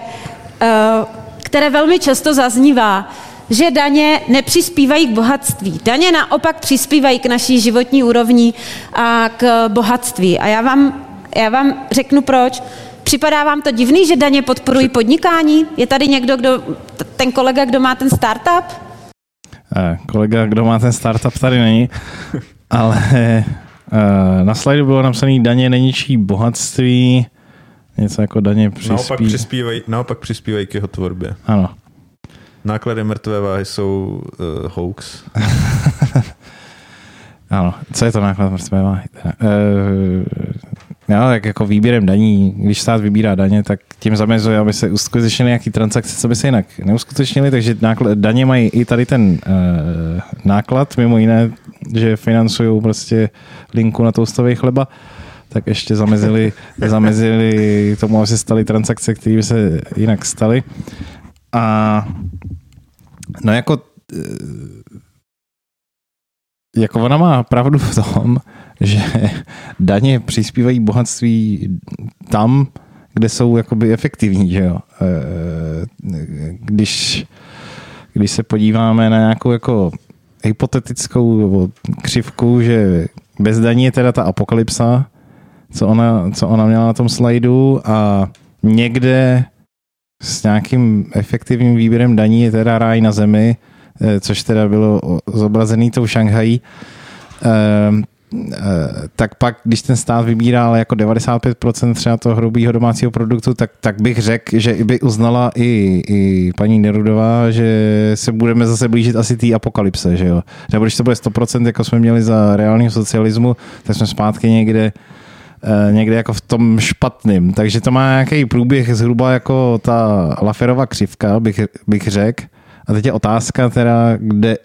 uh, které velmi často zaznívá, že daně nepřispívají k bohatství. Daně naopak přispívají k naší životní úrovni a k bohatství. A já vám, já vám řeknu proč. Připadá vám to divný, že daně podporují podnikání? Je tady někdo, kdo, ten kolega, kdo má ten startup? Eh, kolega, kdo má ten startup, tady není, ale eh, na slajdu bylo napsané daně neničí bohatství, Něco jako daně přispí... Naopak přispívají, naopak přispívají k jeho tvorbě. Ano. Náklady mrtvé váhy jsou uh, hoax. ano. Co je to náklad mrtvé váhy? Uh, no, tak jako výběrem daní, když stát vybírá daně, tak tím zamezuje, aby se uskutečnily nějaké transakce, co by se jinak neuskutečnily, takže náklad, daně mají i tady ten uh, náklad, mimo jiné, že financují prostě linku na toastový chleba. Uh, tak ještě zamezili, zamezili tomu, aby se staly transakce, které by se jinak staly. A no jako eh, jako ona má pravdu v tom, že daně přispívají bohatství tam, kde jsou jakoby efektivní, že jo. Eh, když, když se podíváme na nějakou jako hypotetickou křivku, že bez daní je teda ta apokalypsa, co ona, co ona měla na tom slajdu a někde s nějakým efektivním výběrem daní je teda ráj na zemi, eh, což teda bylo zobrazený tou Šanghají. Ehm, eh, tak pak, když ten stát vybírá ale jako 95% třeba toho hrubého domácího produktu, tak, tak bych řekl, že by uznala i, i paní Nerudová, že se budeme zase blížit asi té apokalypse, že jo. Nebo když to bude 100%, jako jsme měli za reálného socialismu, tak jsme zpátky někde někde jako v tom špatným. Takže to má nějaký průběh zhruba jako ta Laferova křivka, bych, bych řekl. A teď je otázka teda, kde,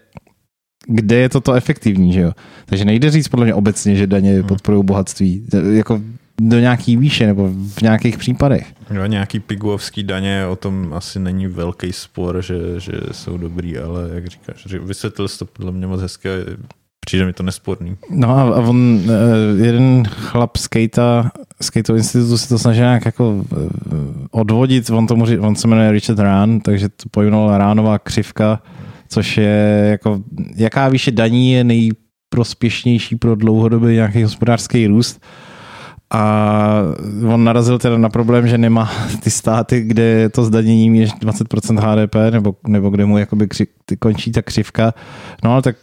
kde je toto efektivní, že jo? Takže nejde říct podle mě obecně, že daně hmm. podporují bohatství. Jako do nějaký výše nebo v nějakých případech. No, nějaký piguovský daně, o tom asi není velký spor, že, že jsou dobrý, ale jak říkáš, vysvětlil jsi to podle mě moc hezké, přijde mi to nesporný. No a, a on, eh, jeden chlap z Kejta, z Kejto institutu se to snažil nějak jako eh, odvodit, on, tomu, on se jmenuje Richard Rán, takže to pojmenoval Ránová křivka, což je jako, jaká výše daní je nejprospěšnější pro dlouhodobý nějaký hospodářský růst. A on narazil teda na problém, že nemá ty státy, kde to zdanění je 20% HDP, nebo, nebo kde mu jakoby kři, končí ta křivka. No ale tak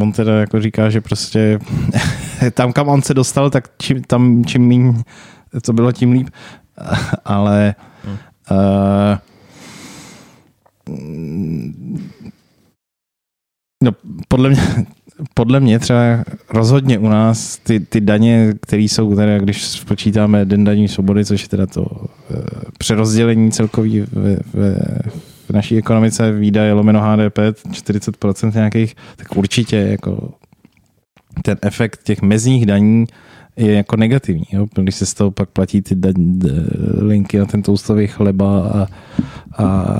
on teda jako říká, že prostě tam, kam on se dostal, tak čím, tam čím méně to bylo, tím líp. Ale hmm. uh, no, podle mě, podle mě třeba rozhodně u nás ty, ty daně, které jsou teda, když spočítáme den daní svobody, což je teda to uh, přerozdělení celkový ve, ve, v naší ekonomice výdaje lomeno HDP 40% nějakých, tak určitě jako ten efekt těch mezních daní je jako negativní. Jo? Když se z toho pak platí ty daň, linky na ten toustový chleba a, a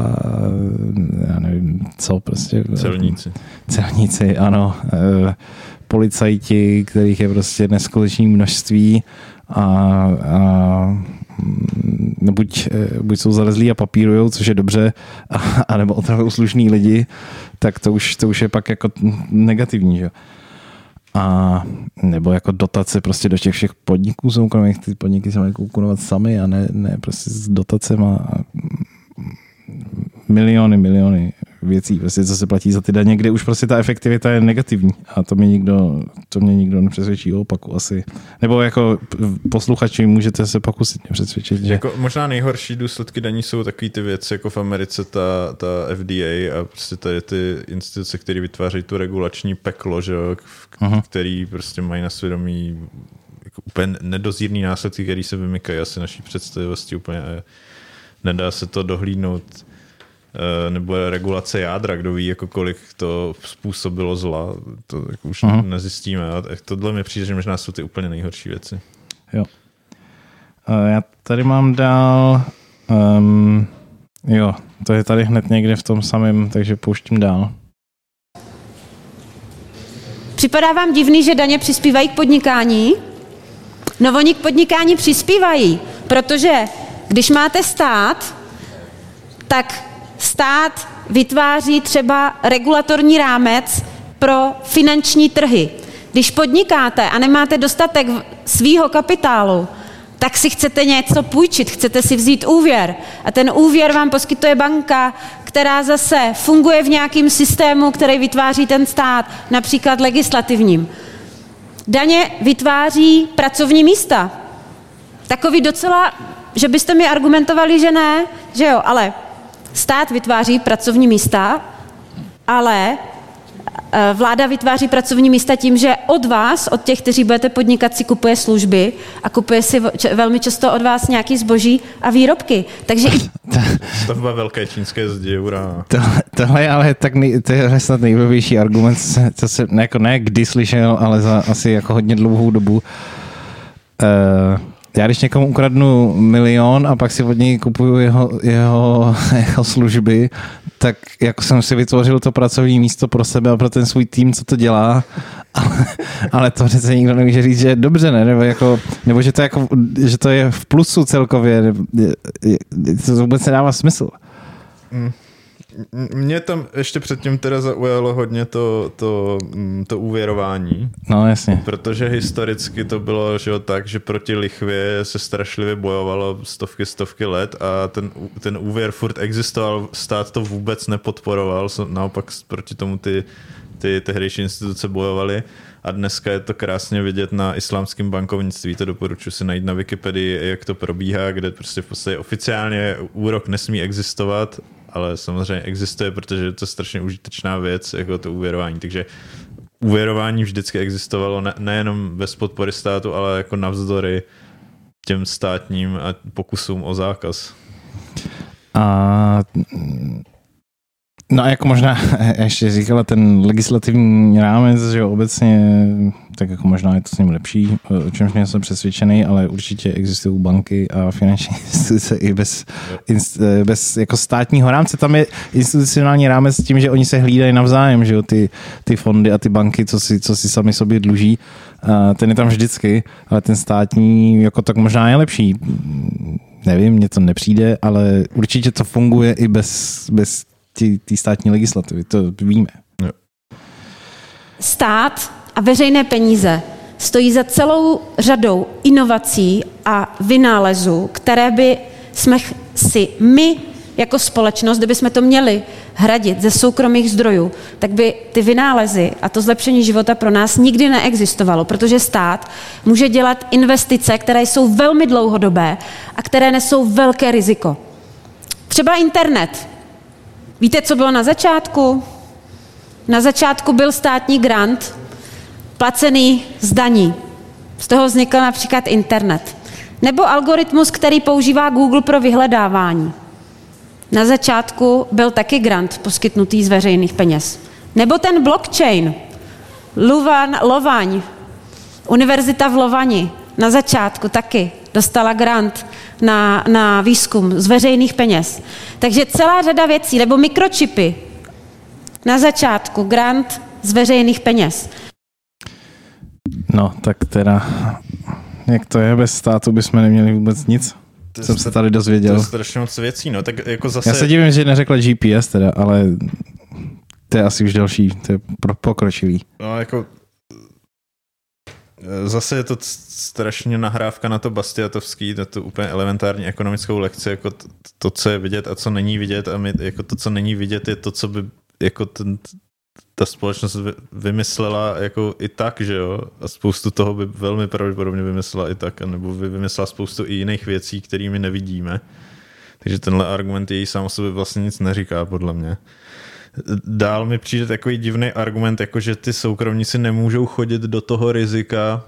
já nevím, co prostě. Celníci. Celníci, ano. E, policajti, kterých je prostě neskutečné množství a, a buď, e, buď jsou zalezlí a papírujou, což je dobře, a, a otravují slušný lidi, tak to už, to už je pak jako negativní. Že? a nebo jako dotace prostě do těch všech podniků soukromých, ty podniky se mají konkurovat sami a ne, ne prostě s dotacema miliony, miliony věcí, prostě, co se platí za ty daně, kde už prostě ta efektivita je negativní a to mě nikdo, to mě nikdo nepřesvědčí o opaku asi. Nebo jako posluchači můžete se pokusit mě přesvědčit, že... Jako možná nejhorší důsledky daní jsou takový ty věci, jako v Americe ta, ta FDA a prostě tady ty instituce, které vytvářejí tu regulační peklo, že jo, uh-huh. který prostě mají na svědomí jako úplně nedozírný následky, který se vymykají asi naší představivosti úplně nedá se to dohlídnout Eh, nebo regulace jádra, kdo ví, jako kolik to způsobilo zla, to jako už uh-huh. nezjistíme. A tohle mi přijde, že možná jsou ty úplně nejhorší věci. Jo. Já tady mám dál, um, jo, to je tady hned někde v tom samém, takže pouštím dál. Připadá vám divný, že daně přispívají k podnikání? No oni k podnikání přispívají, protože když máte stát, tak stát vytváří třeba regulatorní rámec pro finanční trhy. Když podnikáte a nemáte dostatek svýho kapitálu, tak si chcete něco půjčit, chcete si vzít úvěr. A ten úvěr vám poskytuje banka, která zase funguje v nějakém systému, který vytváří ten stát, například legislativním. Daně vytváří pracovní místa. Takový docela, že byste mi argumentovali, že ne, že jo, ale Stát vytváří pracovní místa, ale eh, vláda vytváří pracovní místa tím, že od vás, od těch, kteří budete podnikat, si kupuje služby a kupuje si velmi často od vás nějaký zboží a výrobky. Takže Stavba velké čínské zdi, ura. To, tohle je ale tak nej, to je snad nejblbější argument, co se ne, jako ne kdy slyšel, ale za asi jako hodně dlouhou dobu. Uh, já když někomu ukradnu milion a pak si od něj kupuju jeho, jeho, jeho služby, tak jako jsem si vytvořil to pracovní místo pro sebe a pro ten svůj tým, co to dělá, ale, ale to přece nikdo nemůže říct, že je dobře, ne? Nebo, jako, nebo že, to jako, že to je v plusu celkově, to vůbec nedává smysl. Mm. Mě tam ještě předtím teda zaujalo hodně to, to, mm, to úvěrování. No jasně. Protože historicky to bylo že jo, tak, že proti lichvě se strašlivě bojovalo stovky, stovky let a ten, ten úvěr furt existoval, stát to vůbec nepodporoval, naopak proti tomu ty, ty tehdejší instituce bojovaly a dneska je to krásně vidět na islámském bankovnictví, to doporučuji si najít na Wikipedii, jak to probíhá, kde prostě v podstatě oficiálně úrok nesmí existovat ale samozřejmě existuje, protože je to strašně užitečná věc, jako to úvěrování. Takže úvěrování vždycky existovalo ne, nejenom bez podpory státu, ale jako navzdory těm státním pokusům o zákaz. A No a jako možná ještě říkala ten legislativní rámec, že obecně, tak jako možná je to s ním lepší, o čemž jsem přesvědčený, ale určitě existují banky a finanční instituce i bez, bez jako státního rámce. Tam je institucionální rámec s tím, že oni se hlídají navzájem, že jo, ty, ty fondy a ty banky, co si, co si sami sobě dluží. A ten je tam vždycky, ale ten státní jako tak možná je lepší. Nevím, mně to nepřijde, ale určitě to funguje i bez, bez té státní legislativy, to víme. Jo. Stát a veřejné peníze stojí za celou řadou inovací a vynálezů, které by jsme si my jako společnost, kdyby jsme to měli hradit ze soukromých zdrojů, tak by ty vynálezy a to zlepšení života pro nás nikdy neexistovalo, protože stát může dělat investice, které jsou velmi dlouhodobé a které nesou velké riziko. Třeba internet. Víte, co bylo na začátku? Na začátku byl státní grant, placený z daní. Z toho vznikl například internet. Nebo algoritmus, který používá Google pro vyhledávání. Na začátku byl taky grant poskytnutý z veřejných peněz. Nebo ten blockchain. Luvan, Lovaň, Univerzita v Lovani, na začátku taky dostala grant na, na výzkum z veřejných peněz. Takže celá řada věcí, nebo mikročipy, na začátku grant z veřejných peněz. No, tak teda, jak to je, bez státu bychom neměli vůbec nic? To jsem se tady dozvěděl. To je strašně moc věcí, no, tak jako zase... Já se divím, že neřekla GPS teda, ale to je asi už další, to je pokročilý. No, jako Zase je to strašně nahrávka na to Bastiatovský, na to úplně elementární ekonomickou lekci, jako to, to, co je vidět a co není vidět a my, jako to, co není vidět, je to, co by jako ten, ta společnost vymyslela jako i tak, že jo, a spoustu toho by velmi pravděpodobně vymyslela i tak, nebo by vymyslela spoustu i jiných věcí, kterými nevidíme. Takže tenhle argument její sám o sobě vlastně nic neříká, podle mě. Dál mi přijde takový divný argument, jako že ty soukromníci nemůžou chodit do toho rizika,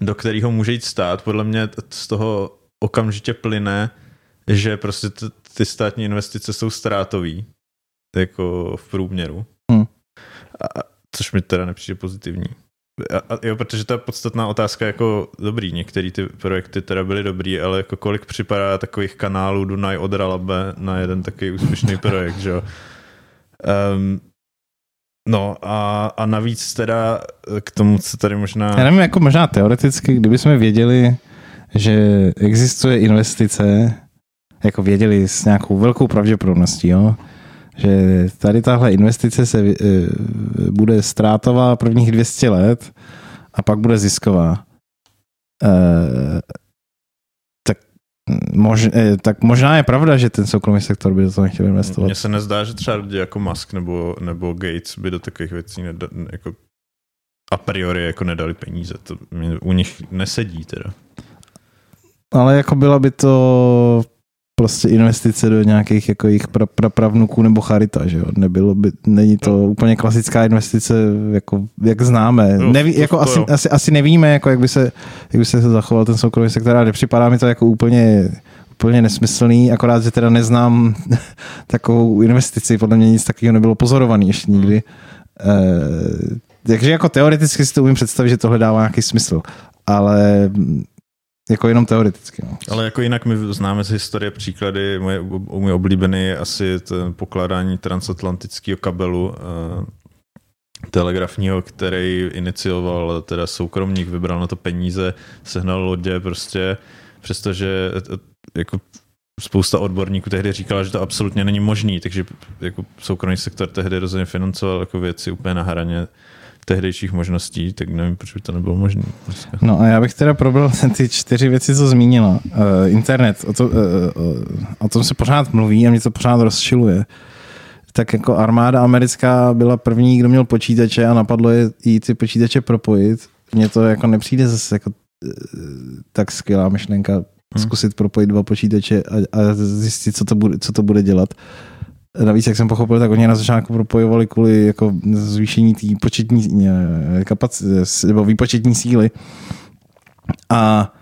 do kterého může jít stát. Podle mě z toho okamžitě plyne, že prostě ty státní investice jsou ztrátový, jako v průměru. Hmm. A, což mi teda nepřijde pozitivní. A, a jo, protože to je podstatná otázka, jako dobrý, některé ty projekty teda byly dobrý, ale jako kolik připadá takových kanálů Dunaj od Ralabe na jeden takový úspěšný projekt, že jo? Um, no a, a navíc teda k tomu, co tady možná... Já nevím, jako možná teoreticky, kdyby jsme věděli, že existuje investice, jako věděli s nějakou velkou pravděpodobností, jo, že tady tahle investice se e, bude ztrátová prvních 200 let a pak bude zisková. E, Mož, eh, tak možná je pravda, že ten soukromý sektor by do toho nechtěl investovat. Mně se nezdá, že třeba lidi jako Musk nebo, nebo Gates by do takových věcí neda, jako a priori jako nedali peníze. To u nich nesedí teda. Ale jako byla by to prostě investice do nějakých jako jejich pra, pra, pravnuků nebo charita, že jo? Nebylo by, není to no. úplně klasická investice, jako, jak známe. No, Neví, jako to, asi, to, asi, asi, nevíme, jako jak by se, jak by se zachoval ten soukromý sektor, ale nepřipadá mi to jako úplně úplně nesmyslný, akorát, že teda neznám takovou investici, podle mě nic takového nebylo pozorovaný ještě nikdy. E, takže jako teoreticky si to umím představit, že tohle dává nějaký smysl, ale jako jenom teoreticky. No. Ale jako jinak my známe z historie příklady, moje, můj oblíbený je asi ten pokládání transatlantického kabelu uh, telegrafního, který inicioval teda soukromník, vybral na to peníze, sehnal lodě prostě, přestože eh, jako spousta odborníků tehdy říkala, že to absolutně není možný, takže jako soukromý sektor tehdy rozhodně financoval jako věci úplně na hraně tehdejších možností, tak nevím, proč by to nebylo možné. No a já bych teda probral ty čtyři věci, co zmínila. Uh, internet, o, to, uh, uh, o tom se pořád mluví a mě to pořád rozčiluje. Tak jako armáda americká byla první, kdo měl počítače a napadlo je jí ty počítače propojit. Mně to jako nepřijde zase jako uh, tak skvělá myšlenka hmm. zkusit propojit dva počítače a, a zjistit, co to bude, co to bude dělat. Navíc, jak jsem pochopil, tak oni na začátku propojovali kvůli jako zvýšení té početní kapac- nebo výpočetní síly. A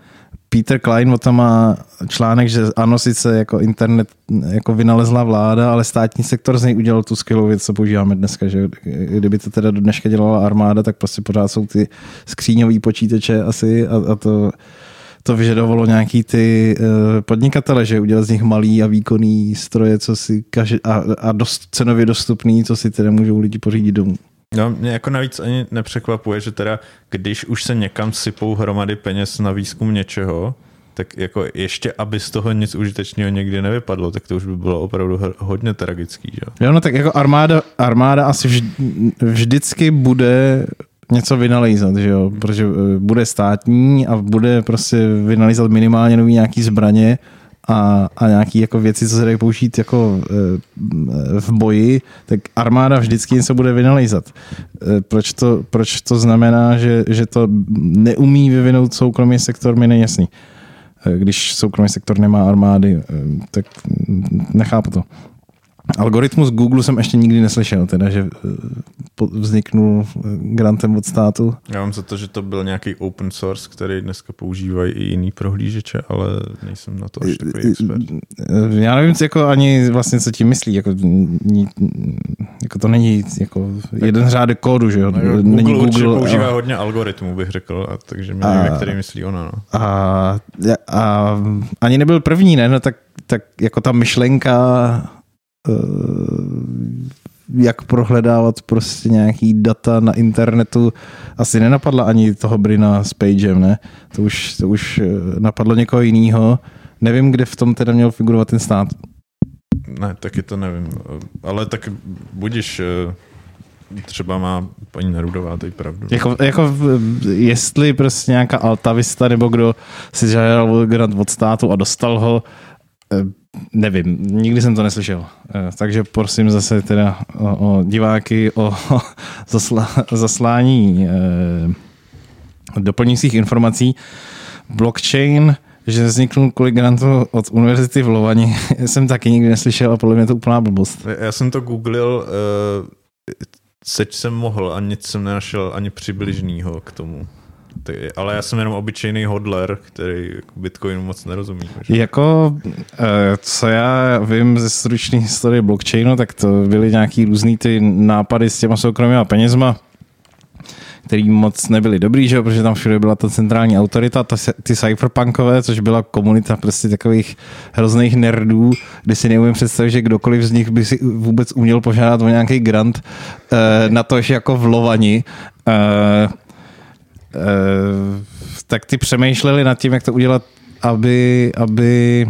Peter Klein o tom má článek, že ano, sice jako internet jako vynalezla vláda, ale státní sektor z něj udělal tu skvělou věc, co používáme dneska, že kdyby to teda do dneška dělala armáda, tak prostě pořád jsou ty skříňový počítače asi a, a to to vyžadovalo nějaký ty uh, podnikatele, že udělat z nich malý a výkonný stroje, co si každý, a, a dost, cenově dostupný, co si tedy můžou lidi pořídit domů. No, mě jako navíc ani nepřekvapuje, že teda, když už se někam sypou hromady peněz na výzkum něčeho, tak jako ještě, aby z toho nic užitečného někdy nevypadlo, tak to už by bylo opravdu hodně tragický. Že? Jo, no tak jako armáda, armáda asi vždy, vždycky bude něco vynalízat, že jo? protože eh, bude státní a bude prostě vynalízat minimálně nový nějaký zbraně a, a nějaký jako věci, co se dají použít jako eh, v boji, tak armáda vždycky něco bude vynalízat. Eh, proč to, proč to znamená, že, že to neumí vyvinout soukromý sektor, mi není jasný. Když soukromý sektor nemá armády, tak nechápu to. Algoritmus Google jsem ještě nikdy neslyšel, teda, že eh, vzniknul eh, grantem od státu. Já mám za to, že to byl nějaký open source, který dneska používají i jiný prohlížeče, ale nejsem na to až takový expert. Já nevím, jako ani vlastně, co tím myslí. Jako, jako to není jako jeden řádek kódu, že jo? No, jo není Google, Google používá a... hodně algoritmů, bych řekl, a takže mi nevím, který myslí ona. No. A, a, ani nebyl první, ne? No tak, tak jako ta myšlenka Eh, jak prohledávat prostě nějaký data na internetu. Asi nenapadla ani toho Brina s Pagem, ne? To už, to už eh, napadlo někoho jiného. Nevím, kde v tom teda měl figurovat ten stát. Ne, taky to nevím. Ale tak budíš eh, třeba má paní Nerudová tady pravdu. Jako, jako jestli prostě nějaká altavista nebo kdo si žádal grant od státu a dostal ho, Nevím, nikdy jsem to neslyšel. Eh, takže prosím zase teda o, o diváky o, o zasla, zaslání eh, doplňujících informací. Blockchain, že vznikl kvůli grantu od univerzity v Lovani, jsem taky nikdy neslyšel a podle mě to úplná blbost. Já jsem to googlil, uh, seč jsem mohl a nic jsem nenašel ani přibližného k tomu. Ty, ale já jsem jenom obyčejný hodler, který Bitcoinu moc nerozumí. Že? Jako, eh, co já vím ze stručné historie blockchainu, tak to byly nějaký různý ty nápady s těma soukromými penězma, který moc nebyly dobrý, že? protože tam všude byla ta centrální autorita, ta, ty cypherpunkové, což byla komunita prostě takových hrozných nerdů, kdy si neumím představit, že kdokoliv z nich by si vůbec uměl požádat o nějaký grant eh, na to, že jako v Lovani. Eh, tak ty přemýšleli nad tím, jak to udělat, aby, aby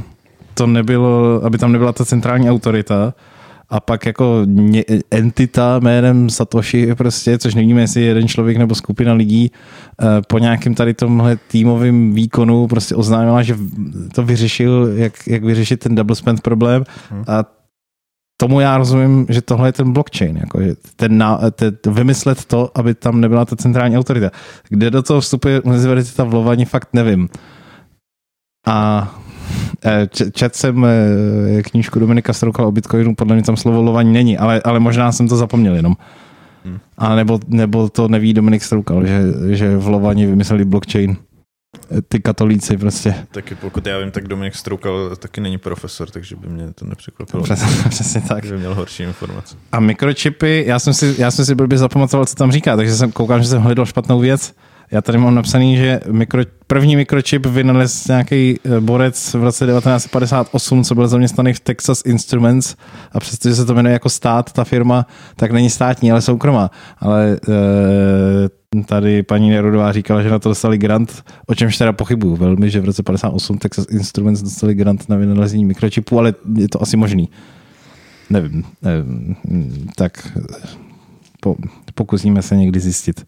to nebylo, aby tam nebyla ta centrální autorita a pak jako entita jménem Satoshi prostě, což nevíme, jestli jeden člověk nebo skupina lidí eh, po nějakém tady tomhle týmovém výkonu prostě oznámila, že to vyřešil, jak, jak vyřešit ten double spend problém hmm. a tomu já rozumím, že tohle je ten blockchain, jako ten, na, ten, vymyslet to, aby tam nebyla ta centrální autorita. Kde do toho vstupuje univerzita v Lovani, fakt nevím. A eh, čet jsem eh, knížku Dominika Stroukala o Bitcoinu, podle mě tam slovo lování není, ale, ale možná jsem to zapomněl jenom. Hmm. A nebo, nebo to neví Dominik Stroukal, že, že v Lovani vymysleli blockchain ty katolíci prostě. Taky pokud já vím, tak Dominik Stroukal taky není profesor, takže by mě to nepřekvapilo. Přesně, přesně tak. Že měl horší informace. A mikročipy, já jsem si, já jsem si blbě zapamatoval, co tam říká, takže jsem koukal, že jsem hledal špatnou věc. Já tady mám napsaný, že mikro, první mikročip vynalez nějaký eh, borec v roce 1958, co byl zaměstnaný v Texas Instruments a přestože se to jmenuje jako stát, ta firma, tak není státní, ale soukromá. Ale e, tady paní Nerudová říkala, že na to dostali grant, o čemž teda pochybuju velmi, že v roce 58 Texas Instruments dostali grant na vynalezení mikročipu, ale je to asi možný. Nevím. nevím. Tak po, pokusíme se někdy zjistit.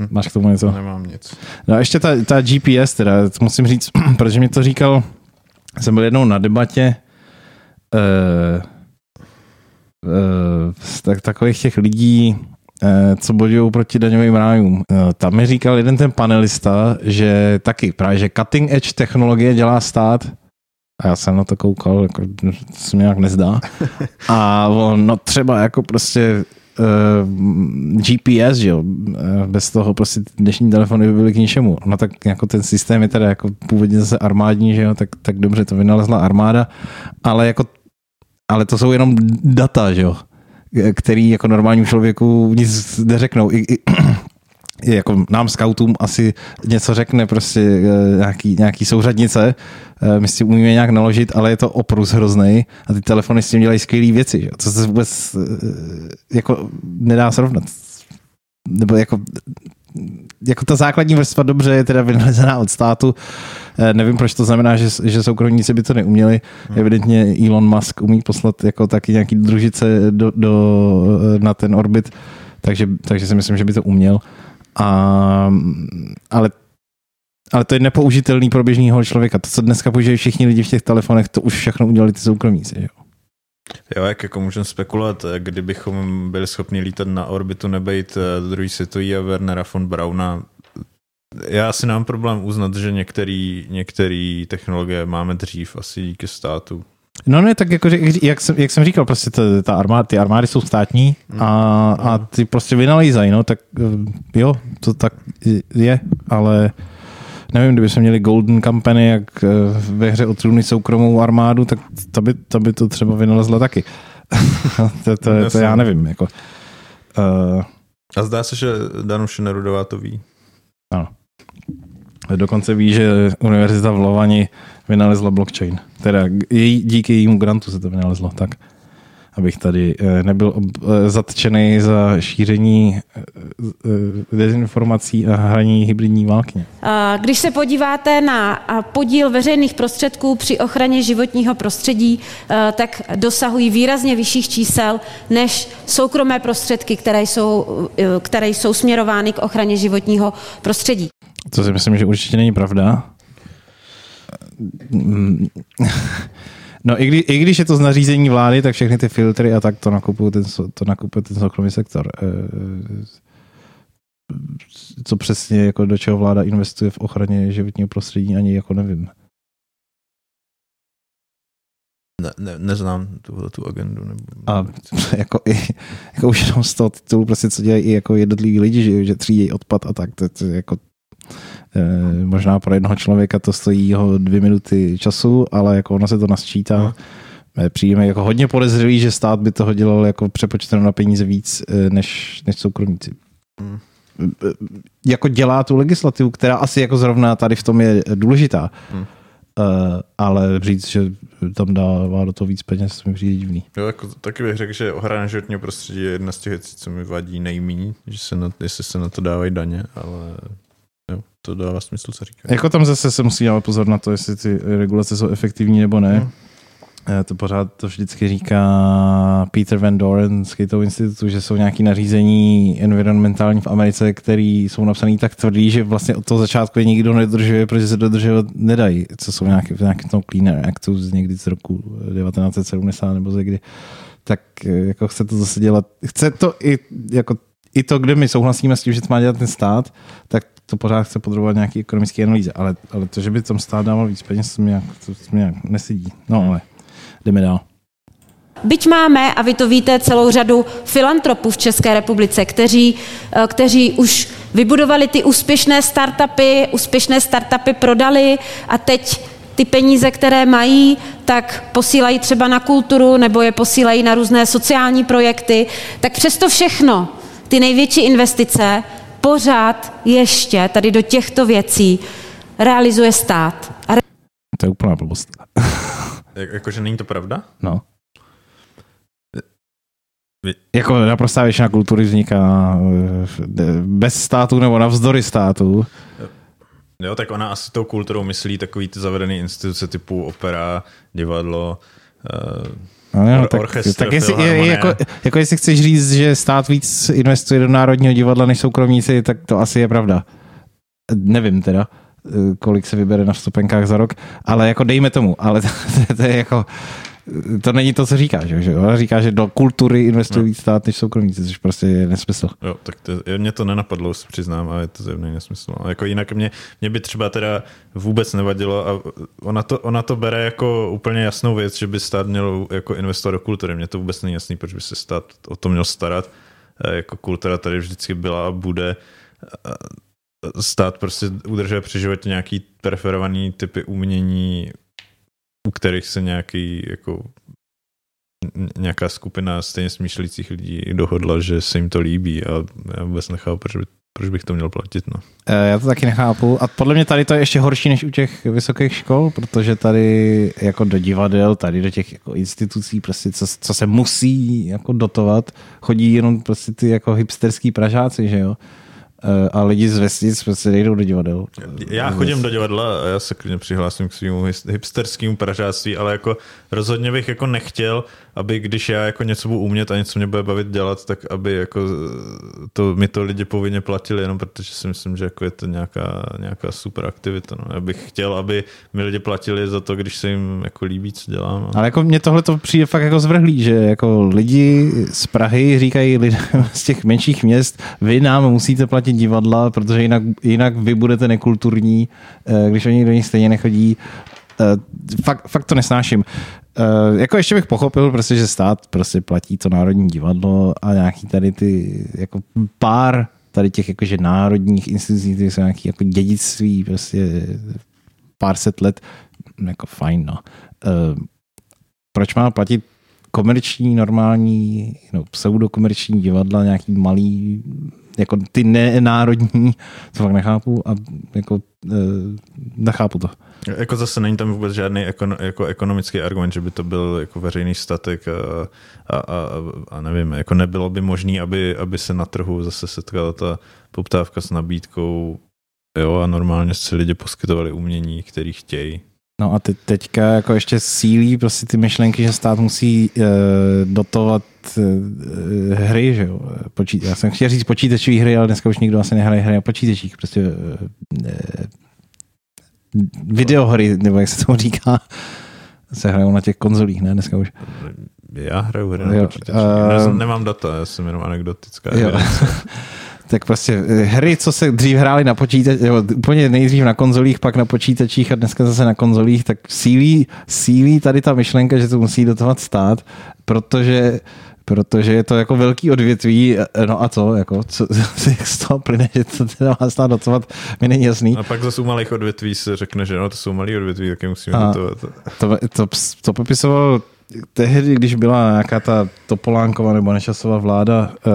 Hm. Máš k tomu něco? Nemám nic. No a ještě ta, ta GPS, teda, musím říct, protože mi to říkal, jsem byl jednou na debatě uh, uh, tak, takových těch lidí, uh, co bojují proti daňovým rájům. Uh, tam mi říkal jeden ten panelista, že taky právě, že cutting edge technologie dělá stát, a já jsem na to koukal, jako, to se mi nějak nezdá. A on, no třeba jako prostě uh, GPS, že jo, Eh, bez toho prostě dnešní telefony by byly k ničemu. No tak jako ten systém je teda jako původně zase armádní, že jo, tak, tak dobře to vynalezla armáda, ale jako ale to jsou jenom data, že jo, který jako normálnímu člověku nic neřeknou. I, i, jako nám scoutům asi něco řekne prostě eh, nějaký, nějaký souřadnice, eh, my si umíme nějak naložit, ale je to oprus hrozný a ty telefony s tím dělají skvělé věci, že? co se vůbec eh, jako nedá srovnat. Nebo jako jako ta základní vrstva dobře je teda vynalezená od státu. Nevím, proč to znamená, že, že soukromníci by to neuměli. Hmm. Evidentně Elon Musk umí poslat jako taky nějaký družice do, do, na ten orbit, takže, takže si myslím, že by to uměl. A, ale ale to je nepoužitelný pro běžného člověka. To, co dneska používají všichni lidi v těch telefonech, to už všechno udělali ty soukromíci. Jo? Jo, jak jako můžeme spekulovat, kdybychom byli schopni lítat na orbitu, nebejt eh, druhý světový a Wernera von Brauna, já si mám problém uznat, že některé technologie máme dřív asi díky státu. No ne, tak jako, jak, jsem, jak jsem říkal, prostě ta, ta armáda, ty armády jsou státní a, a ty prostě vynalízají, no, tak eh, jo, to tak je, ale nevím, kdyby jsme měli Golden Company, jak eh, ve hře o trůny soukromou armádu, tak to by, to by to třeba vynalezla taky. to, to, to, to, já nevím, jako. Uh, a zdá se, že Danuše Nerudová to ví. Ano. Dokonce ví, že univerzita v Lovani vynalezla blockchain. Teda její, díky jejímu grantu se to vynalezlo, tak abych tady eh, nebyl eh, zatčený za šíření eh, dezinformací a hraní hybridní války. Když se podíváte na podíl veřejných prostředků při ochraně životního prostředí, tak dosahují výrazně vyšších čísel než soukromé prostředky, které jsou, které jsou směrovány k ochraně životního prostředí. To si myslím, že určitě není pravda. No i, kdy, i když je to z nařízení vlády, tak všechny ty filtry a tak to nakupuje ten, to nakupuje ten soukromý sektor. Eh, co přesně, jako do čeho vláda investuje v ochraně životního prostředí, ani jako nevím. Ne, ne, neznám tuhle tu agendu. Nebo... A jako, i, jako už jenom z toho titulu, prostě, co dělají i jako jednotliví lidi, že, že třídějí odpad a tak, to, to, jako Eh, možná pro jednoho člověka to stojí jeho dvě minuty času, ale jako ono se to nasčítá. No. Přijíme jako hodně podezřelý, že stát by toho dělal jako přepočteno na peníze víc eh, než, než soukromníci. Hmm. Jako dělá tu legislativu, která asi jako zrovna tady v tom je důležitá. Hmm. Uh, ale říct, že tam dává do toho víc peněz, mi přijde divný. Jo, jako, taky bych řekl, že ochrana životního prostředí je jedna z těch věcí, co mi vadí nejméně, že se na, jestli se na to dávají daně, ale Jo, to dává smysl, co říká. Jako tam zase se musí dávat pozor na to, jestli ty regulace jsou efektivní nebo ne. Hmm. To pořád to vždycky říká Peter Van Doren z Cato institutu, že jsou nějaké nařízení environmentální v Americe, které jsou napsané tak tvrdý, že vlastně od toho začátku je nikdo nedodržuje, protože se dodržovat nedají. Co jsou nějaké, nějaké tom Cleaner Actu z někdy z roku 1970 nebo ze kdy. Tak jako chce to zase dělat. Chce to i jako i to, kde my souhlasíme s tím, že to má dělat ten stát, tak to pořád chce podrobovat nějaký ekonomické analýze, ale, ale to, že by tam stát dával víc peněz, to mě, to mě nějak nesedí. No ale jdeme dál. Byť máme, a vy to víte, celou řadu filantropů v České republice, kteří, eh, kteří už vybudovali ty úspěšné startupy, úspěšné startupy prodali a teď ty peníze, které mají, tak posílají třeba na kulturu nebo je posílají na různé sociální projekty. Tak přesto všechno, ty největší investice pořád ještě tady do těchto věcí realizuje stát. A re- to je úplná blbost. Jak, jakože není to pravda? No. Jako naprostá většina kultury vzniká eh, bez státu nebo navzdory státu. Jo, tak ona asi tou kulturou myslí takový ty zavedené instituce typu opera, divadlo, uh, No, no, tak, tak jestli, je, jako, jako jestli chceš říct, že stát víc investuje do Národního divadla než soukromníci, tak to asi je pravda. Nevím teda, kolik se vybere na vstupenkách za rok, ale jako dejme tomu, ale to, to, to je jako to není to, co říká, že, že říká, že do kultury investují no. víc stát než soukromníci, což prostě je nesmysl. Jo, tak to, mě to nenapadlo, se přiznám, ale je to zjevný nesmysl. Ale jako jinak mě, mě by třeba teda vůbec nevadilo a ona to, ona to bere jako úplně jasnou věc, že by stát měl jako investovat do kultury. Mně to vůbec není jasný, proč by se stát o to měl starat. eh, jako kultura tady vždycky byla a bude eh, stát prostě udržuje při životě nějaký preferovaný typy umění, u kterých se nějaký jako nějaká skupina stejně smýšlících lidí dohodla, že se jim to líbí a já vůbec nechápu, proč, by, proč bych to měl platit. No. Eh, já to taky nechápu. A podle mě tady to je ještě horší než u těch vysokých škol, protože tady jako do divadel, tady do těch jako institucí, prostě co, co se musí jako dotovat, chodí jenom prostě ty jako hipsterský pražáci, že jo. Eh, a lidi z vesnic prostě nejdou do divadel. Já chodím do divadla a já se klidně přihlásím k svým hipsterskému pražáctví, ale jako rozhodně bych jako nechtěl, aby když já jako něco budu umět a něco mě bude bavit dělat, tak aby jako to, mi to lidi povinně platili, jenom protože si myslím, že jako je to nějaká, nějaká super aktivita. No. Já bych chtěl, aby mi lidi platili za to, když se jim jako líbí, co dělám. Ale jako mně tohle to přijde fakt jako zvrhlý, že jako lidi z Prahy říkají lidem z těch menších měst, vy nám musíte platit divadla, protože jinak, jinak vy budete nekulturní, eh, když oni do nich stejně nechodí. Eh, fakt, fakt to nesnáším. Uh, jako ještě bych pochopil, prostě, že stát prostě platí to Národní divadlo a nějaký tady ty jako pár tady těch jakože národních institucí, ty jsou nějaký jako dědictví, prostě pár set let, jako fajn, no. Proč má platit komerční, normální, no, pseudokomerční divadla, nějaký malý, jako ty nenárodní, to fakt nechápu a jako uh, nechápu to. Jako zase není tam vůbec žádný ekon, jako ekonomický argument, že by to byl jako veřejný statek a, a, a, a nevím, jako nebylo by možné, aby, aby se na trhu zase setkala ta poptávka s nabídkou jo, a normálně si lidi poskytovali umění, který chtějí. No a te, teďka jako ještě sílí prostě ty myšlenky, že stát musí uh, dotovat hry, že jo. Počít, já jsem chtěl říct počítačové hry, ale dneska už nikdo asi nehraje hry na počítačích. Prostě uh, videohry, nebo jak se tomu říká, se hrajou na těch konzolích, ne dneska už. Já hraju hry na počítači. Uh, Nemám data, já jsem jenom anekdotická. tak prostě eh, hry, co se dřív hrály na počítači, úplně nejdřív na konzolích, pak na počítačích a dneska zase na konzolích, tak sílí, sílí tady ta myšlenka, že to musí dotovat stát, protože protože je to jako velký odvětví, no a co, jako, co, jak z toho plyne, že to teda má stát docovat, mi není jasný. A pak zase u malých odvětví se řekne, že no, to jsou malý odvětví, tak je musíme a dotovat. To, to, to popisoval tehdy, když byla nějaká ta Topolánková nebo Nečasová vláda, eh,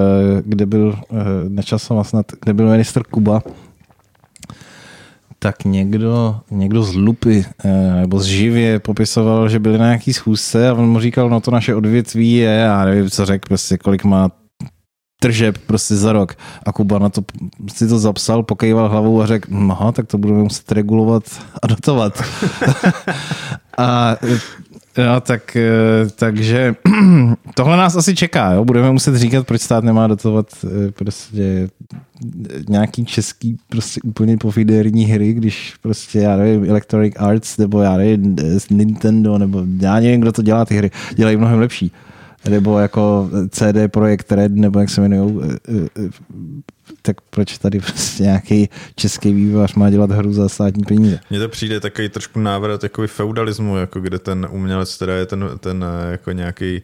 kde byl eh, Nečasová snad, kde byl minister Kuba, tak někdo, někdo z Lupy eh, nebo z Živě popisoval, že byli na nějaký schůzce a on mu říkal, no to naše odvětví je, já nevím, co řekl, prostě kolik má tržeb prostě za rok. A Kuba na to si to zapsal, pokejval hlavou a řekl, aha, tak to budeme muset regulovat a dotovat. a No, tak, eh, takže tohle nás asi čeká. Jo? Budeme muset říkat, proč stát nemá dotovat eh, prostě nějaký český prostě úplně pofiderní hry, když prostě, já nevím, Electronic Arts, nebo já nevím, Nintendo, nebo já nevím, kdo to dělá ty hry, dělají mnohem lepší nebo jako CD Projekt Red, nebo jak se jmenují, eh, eh, tak proč tady prostě nějaký český vývojář má dělat hru za státní peníze? Mně to přijde takový trošku návrat jako feudalismu, jako kde ten umělec teda je ten, ten eh, jako nějaký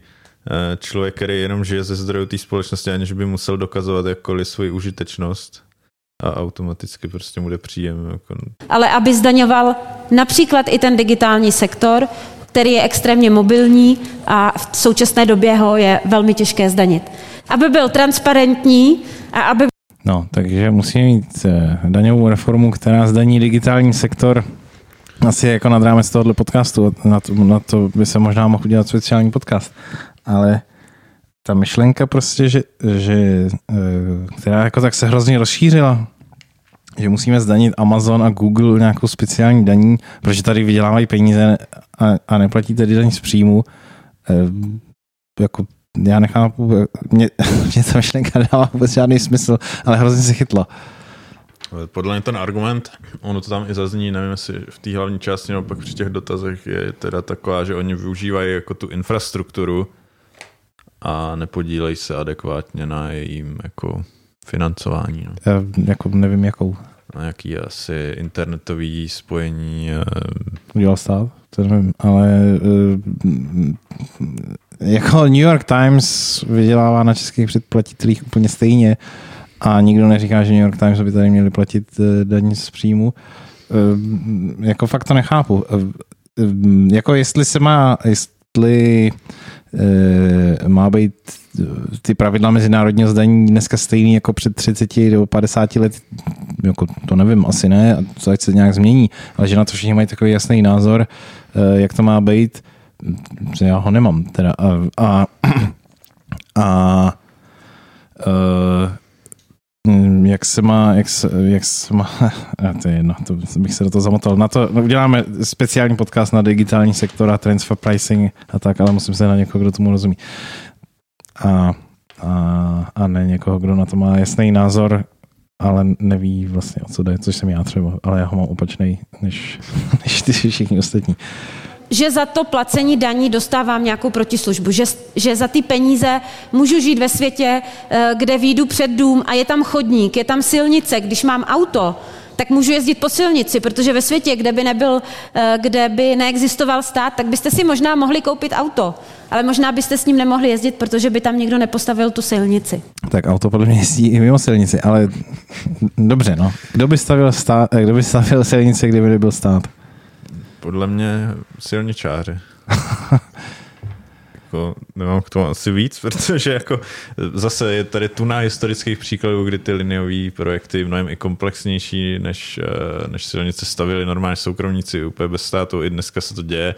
člověk, který jenom žije ze zdrojů té společnosti, aniž by musel dokazovat jakkoliv svoji užitečnost a automaticky prostě mu jde příjem. Jako... Ale aby zdaňoval například i ten digitální sektor, který je extrémně mobilní a v současné době ho je velmi těžké zdanit. Aby byl transparentní a aby... No, takže musíme mít eh, daňovou reformu, která zdaní digitální sektor asi jako nad rámec tohohle podcastu. Na to, na to by se možná mohl udělat speciální podcast. Ale ta myšlenka prostě, že, že eh, která jako tak se hrozně rozšířila že musíme zdanit Amazon a Google nějakou speciální daní, protože tady vydělávají peníze a, a neplatí tedy daň z příjmu. E, jako já nechápu, mě, mě ta myšlenka dává vůbec žádný smysl, ale hrozně se chytla. Podle mě ten argument, ono to tam i zazní, nevím, jestli v té hlavní části nebo pak při těch dotazech je teda taková, že oni využívají jako tu infrastrukturu a nepodílejí se adekvátně na jejím jako financování. No. Já jako nevím jakou. Nějaký asi internetový spojení. eh, Udělal stát? To nevím, ale uh, jako New York Times vydělává na českých předplatitelích úplně stejně a nikdo neříká, že New York Times by tady měli platit uh, daň z příjmu. Jako fakt to nechápu. Jako jestli se má, jestli uh, má být uh, ty pravidla mezinárodního zdaní dneska stejný jako před 30 nebo 50 let, jako to nevím, asi ne, a to ať se nějak změní, ale že na to všichni mají takový jasný názor, eh, jak to má být, že já ho nemám teda. A, a, a eh, mm, jak se má, jak se, jak se má, a to je jedno, to bych se do toho zamotal. Na to no, uděláme speciální podcast na digitální sektor a transfer pricing a tak, ale musím se na někoho, kdo tomu rozumí. A, a, a ne někoho, kdo na to má jasný názor, ale neví vlastně, o co jde, což jsem já třeba, ale já ho mám opačný než, než ty všichni ostatní. Že za to placení daní dostávám nějakou protislužbu, že, že za ty peníze můžu žít ve světě, eh, kde výjdu před dům a je tam chodník, je tam silnice, když mám auto, tak můžu jezdit po silnici, protože ve světě, kde by, nebyl, eh, kde by neexistoval stát, tak byste si možná mohli koupit auto, ale možná byste s ním nemohli jezdit, protože by tam někdo nepostavil tu silnici. Tak auto podle mě jezdí i mimo silnici, ale dobře, no. Kdo by stavil, stát, kdo by stavil silnice, kdyby nebyl stát? Podle mě silničáři. jako, nemám k tomu asi víc, protože jako zase je tady tuna historických příkladů, kdy ty liniové projekty mnohem i komplexnější než, eh, než silnice stavili normálně soukromníci úplně bez státu. I dneska se to děje.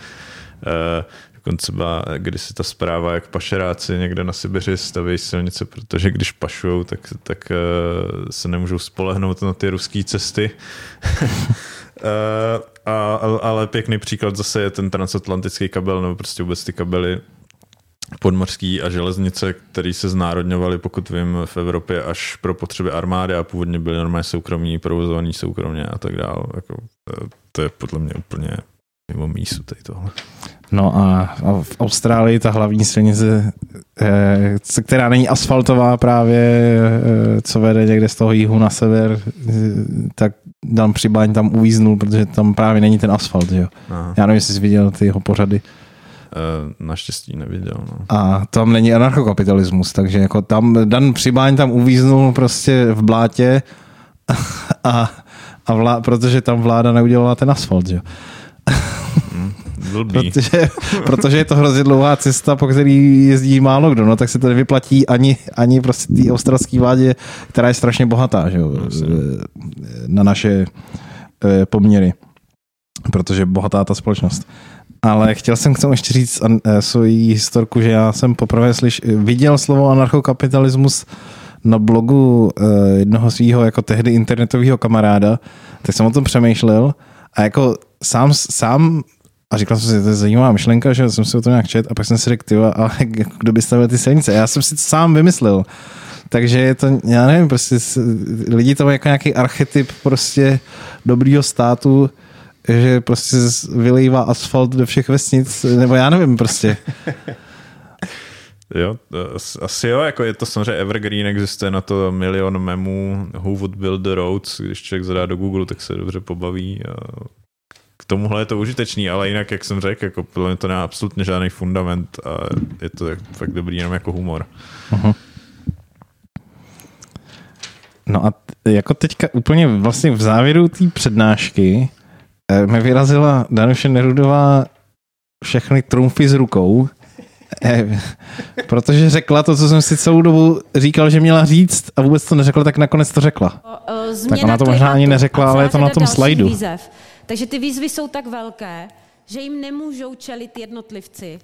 Dokonce třeba když si ta zpráva, jak pašeráci někde na Sibiři staví silnice, protože když pašujou, tak, tak eh, se nemůžou spolehnout na ty ruské cesty. Eh, a, ale pěkný příklad zase je ten transatlantický kabel, nebo prostě vůbec ty kabely podmořský a železnice, které se znárodňovaly, pokud vím, v Evropě až pro potřeby armády a původně byly normálně soukromí, provozovaný soukromně a tak dále. Jako, to, to je podle mě úplně mimo mísu tady tohle. No a, v Austrálii ta hlavní silnice, eh, která není asfaltová právě, eh, co vede někde z toho jihu na sever, eh, Dan Přibáň tam uvíznul, protože tam právě není ten asfalt, že jo. Aha. Já nevím, jestli jsi viděl ty jeho pořady. Eh, Naštěstí neviděl. No. A tam není anarchokapitalismus, takže jako tam Dan Přibáň tam uvíznul prostě v blátě a, a vlá, protože tam vláda neudělala ten asfalt, že jo. Blbý. Protože, protože je to hrozně dlouhá cesta, po který jezdí málo kdo, no tak se to nevyplatí ani, ani prostě té australské vládě, která je strašně bohatá, že jo, na naše eh, poměry, protože bohatá ta společnost. Ale chtěl jsem k tomu ještě říct eh, svoji historku, že já jsem poprvé slyš, viděl slovo anarchokapitalismus na blogu eh, jednoho svého jako tehdy internetového kamaráda, tak jsem o tom přemýšlel a jako sám, sám a říkal jsem si, to je zajímavá myšlenka, že jsem si o tom nějak čet a pak jsem si řekl, tyva, ale kdo by stavil ty silnice? Já jsem si to sám vymyslel. Takže je to, já nevím, prostě lidi to jako nějaký archetyp prostě dobrýho státu, že prostě vylejvá asfalt do všech vesnic, nebo já nevím prostě. Jo, asi jo, jako je to samozřejmě evergreen, existuje na to milion memů, who would build the roads, když člověk zadá do Google, tak se dobře pobaví. A tomuhle je to užitečný, ale jinak, jak jsem řekl, jako podle mě to nemá absolutně žádný fundament a je to fakt dobrý jenom jako humor. No a t- jako teďka úplně vlastně v závěru té přednášky eh, mi vyrazila Danuše Nerudová všechny trumfy s rukou, eh, protože řekla to, co jsem si celou dobu říkal, že měla říct a vůbec to neřekla, tak nakonec to řekla. O, o, změna ona to možná ani neřekla, ale je to na tom slajdu. Výzev. Takže ty výzvy jsou tak velké, že jim nemůžou čelit jednotlivci.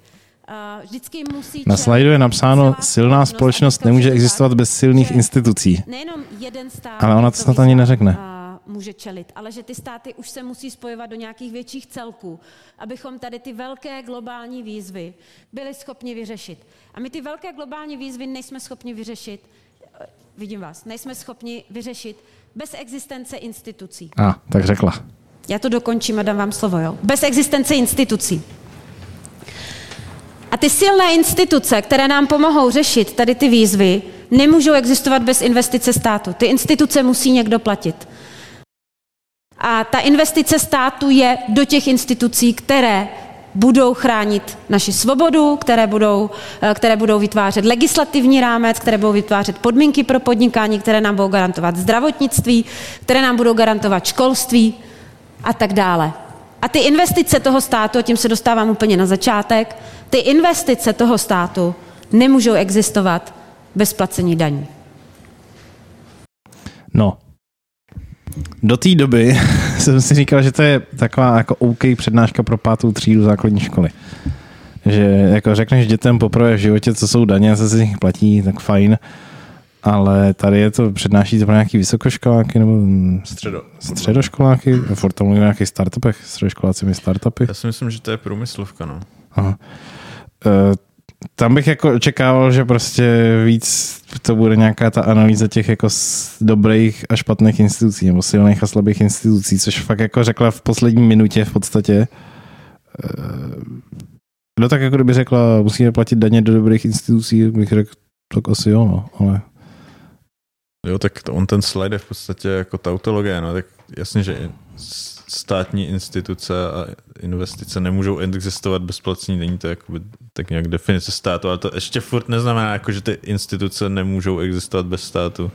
Vždycky musí Na čelit slajdu je napsáno, silná společnost nemůže existovat bez silných institucí. Nejenom jeden stát, Ale ona to snad ani neřekne. může čelit, ale že ty státy už se musí spojovat do nějakých větších celků, abychom tady ty velké globální výzvy byli schopni vyřešit. A my ty velké globální výzvy nejsme schopni vyřešit, eh, vidím vás, nejsme schopni vyřešit bez existence institucí. A, tak řekla. Já to dokončím a dám vám slovo, jo? Bez existence institucí. A ty silné instituce, které nám pomohou řešit tady ty výzvy, nemůžou existovat bez investice státu. Ty instituce musí někdo platit. A ta investice státu je do těch institucí, které budou chránit naši svobodu, které budou, eh, které budou vytvářet legislativní rámec, které budou vytvářet podmínky pro podnikání, které nám budou garantovat zdravotnictví, které nám budou garantovat školství a tak dále. A ty investice toho státu, a tím se dostávám úplně na začátek, ty investice toho státu nemůžou existovat bez placení daní. No, do té doby jsem si říkal, že to je taková jako OK přednáška pro pátou třídu základní školy. Že jako řekneš dětem poprvé v životě, co jsou daně, co se z nich platí, tak fajn. Ale tady je to, přednáší to pro nějaký vysokoškoláky nebo Středo. středoškoláky, furt tam mluvím o nějakých startupech, středoškoláci mi startupy. Já si myslím, že to je průmyslovka, no. Aha. E, tam bych jako očekával, že prostě víc to bude nějaká ta analýza těch jako dobrých a špatných institucí, nebo silných a slabých institucí, což fakt jako řekla v poslední minutě v podstatě. No tak jako kdyby řekla, musíme platit daně do dobrých institucí, bych řekl, tak asi jo, no, ale... Jo, tak to, on ten slide je v podstatě jako tautologie, no, tak jasně, že státní instituce a investice nemůžou existovat bez placení daní, to jakoby, tak nějak definice státu, ale to ještě furt neznamená, jako, že ty instituce nemůžou existovat bez státu.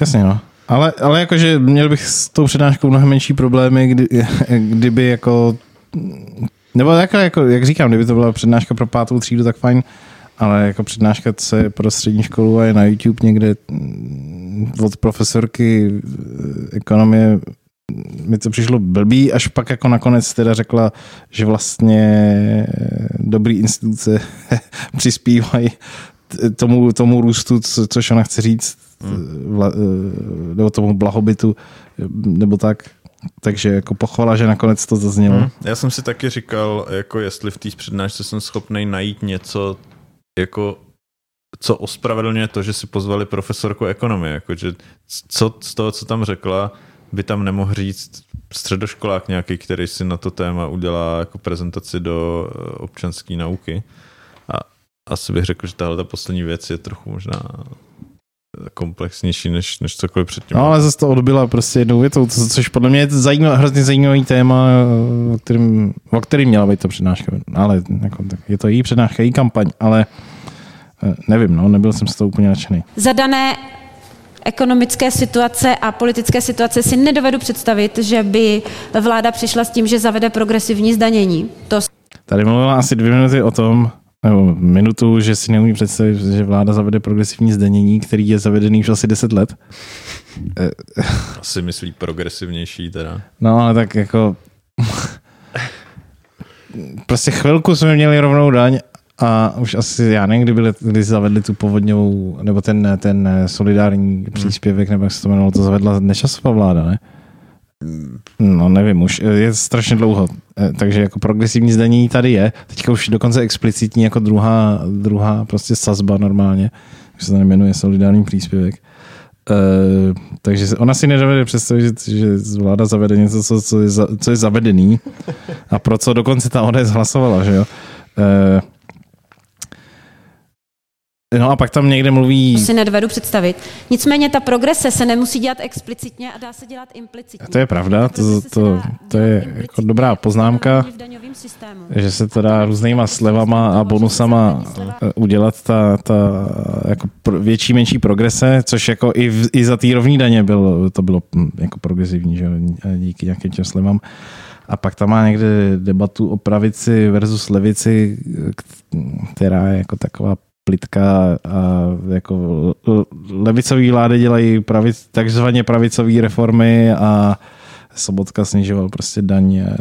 Jasně, no. Ale, ale jakože měl bych s tou přednáškou mnohem menší problémy, kdy, kdyby jako nebo takhle, jako, jak říkám, kdyby to byla přednáška pro pátou třídu, tak fajn, ale jako přednáška, co je pro střední školu a je na YouTube někde od profesorky ekonomie mi to přišlo blbý, až pak jako nakonec teda řekla, že vlastně dobrý instituce přispívají tomu, tomu růstu, co, což ona chce říct, hmm. vla, nebo tomu blahobytu, nebo tak. Takže jako pochvala, že nakonec to zaznělo. Hmm. Já jsem si taky říkal, jako jestli v té přednášce jsem schopný najít něco, jako co ospravedlňuje to, že si pozvali profesorku ekonomie. Jako, že co z toho, co tam řekla, by tam nemohl říct středoškolák nějaký, který si na to téma udělá jako prezentaci do eh, občanské nauky. A asi bych řekl, že tahle ta poslední věc je trochu možná komplexnější než, než cokoliv předtím. No, ale zase to odbyla prostě jednou větou, což podle mě je zajímavý, hrozně zajímavý téma, o kterým, o kterým měla být to přednáška. Ale jako, tak je to její přednáška, její kampaň, ale eh, nevím, no, nebyl jsem z toho úplně nadšený. Zadané ekonomické situace a politické situace si nedovedu představit, že by vláda přišla s tím, že zavede progresivní zdanění. To... Tady mluvila asi dvě minuty o tom, nebo minutu, že si neumí představit, že vláda zavede progresivní zdanění, který je zavedený už asi 10 let. Asi myslí progresivnější teda. No, ale tak jako... prostě chvilku jsme měli rovnou daň a už asi, já nevím, kdy, byli, kdy zavedli tu povodňovou, nebo ten, ten solidární hmm. příspěvek, nebo jak se to jmenovalo, to zavedla nečasová vláda, ne? No nevím, už je strašně dlouho, eh, takže jako progresivní zdanění tady je, teďka už dokonce explicitní jako druhá, druhá prostě sazba normálně, už se to nemenuje solidární příspěvek. Uh, takže ona si nedovede představit, že, že vláda zavede něco, co, co, je, za, co je zavedený a pro co dokonce ta ODS hlasovala, že jo. Uh, No a pak tam někde mluví... To si nedovedu představit. Nicméně ta progrese se nemusí dělat explicitně a dá se dělat implicitně. To je pravda, to, to, to, to je jako dobrá poznámka, že se to dá různýma slevama a bonusama eh, udělat ta, ta jako větší, menší progrese, což jako i, v, i za té rovní daně bylo, to bylo hm, jako progresivní, že díky nějakým těm slevám. A pak tam má někde debatu o pravici versus levici, která je jako taková plitka a jako levicový vlády dělají pravic, takzvaně pravicové reformy a Sobotka snižoval prostě daň eh,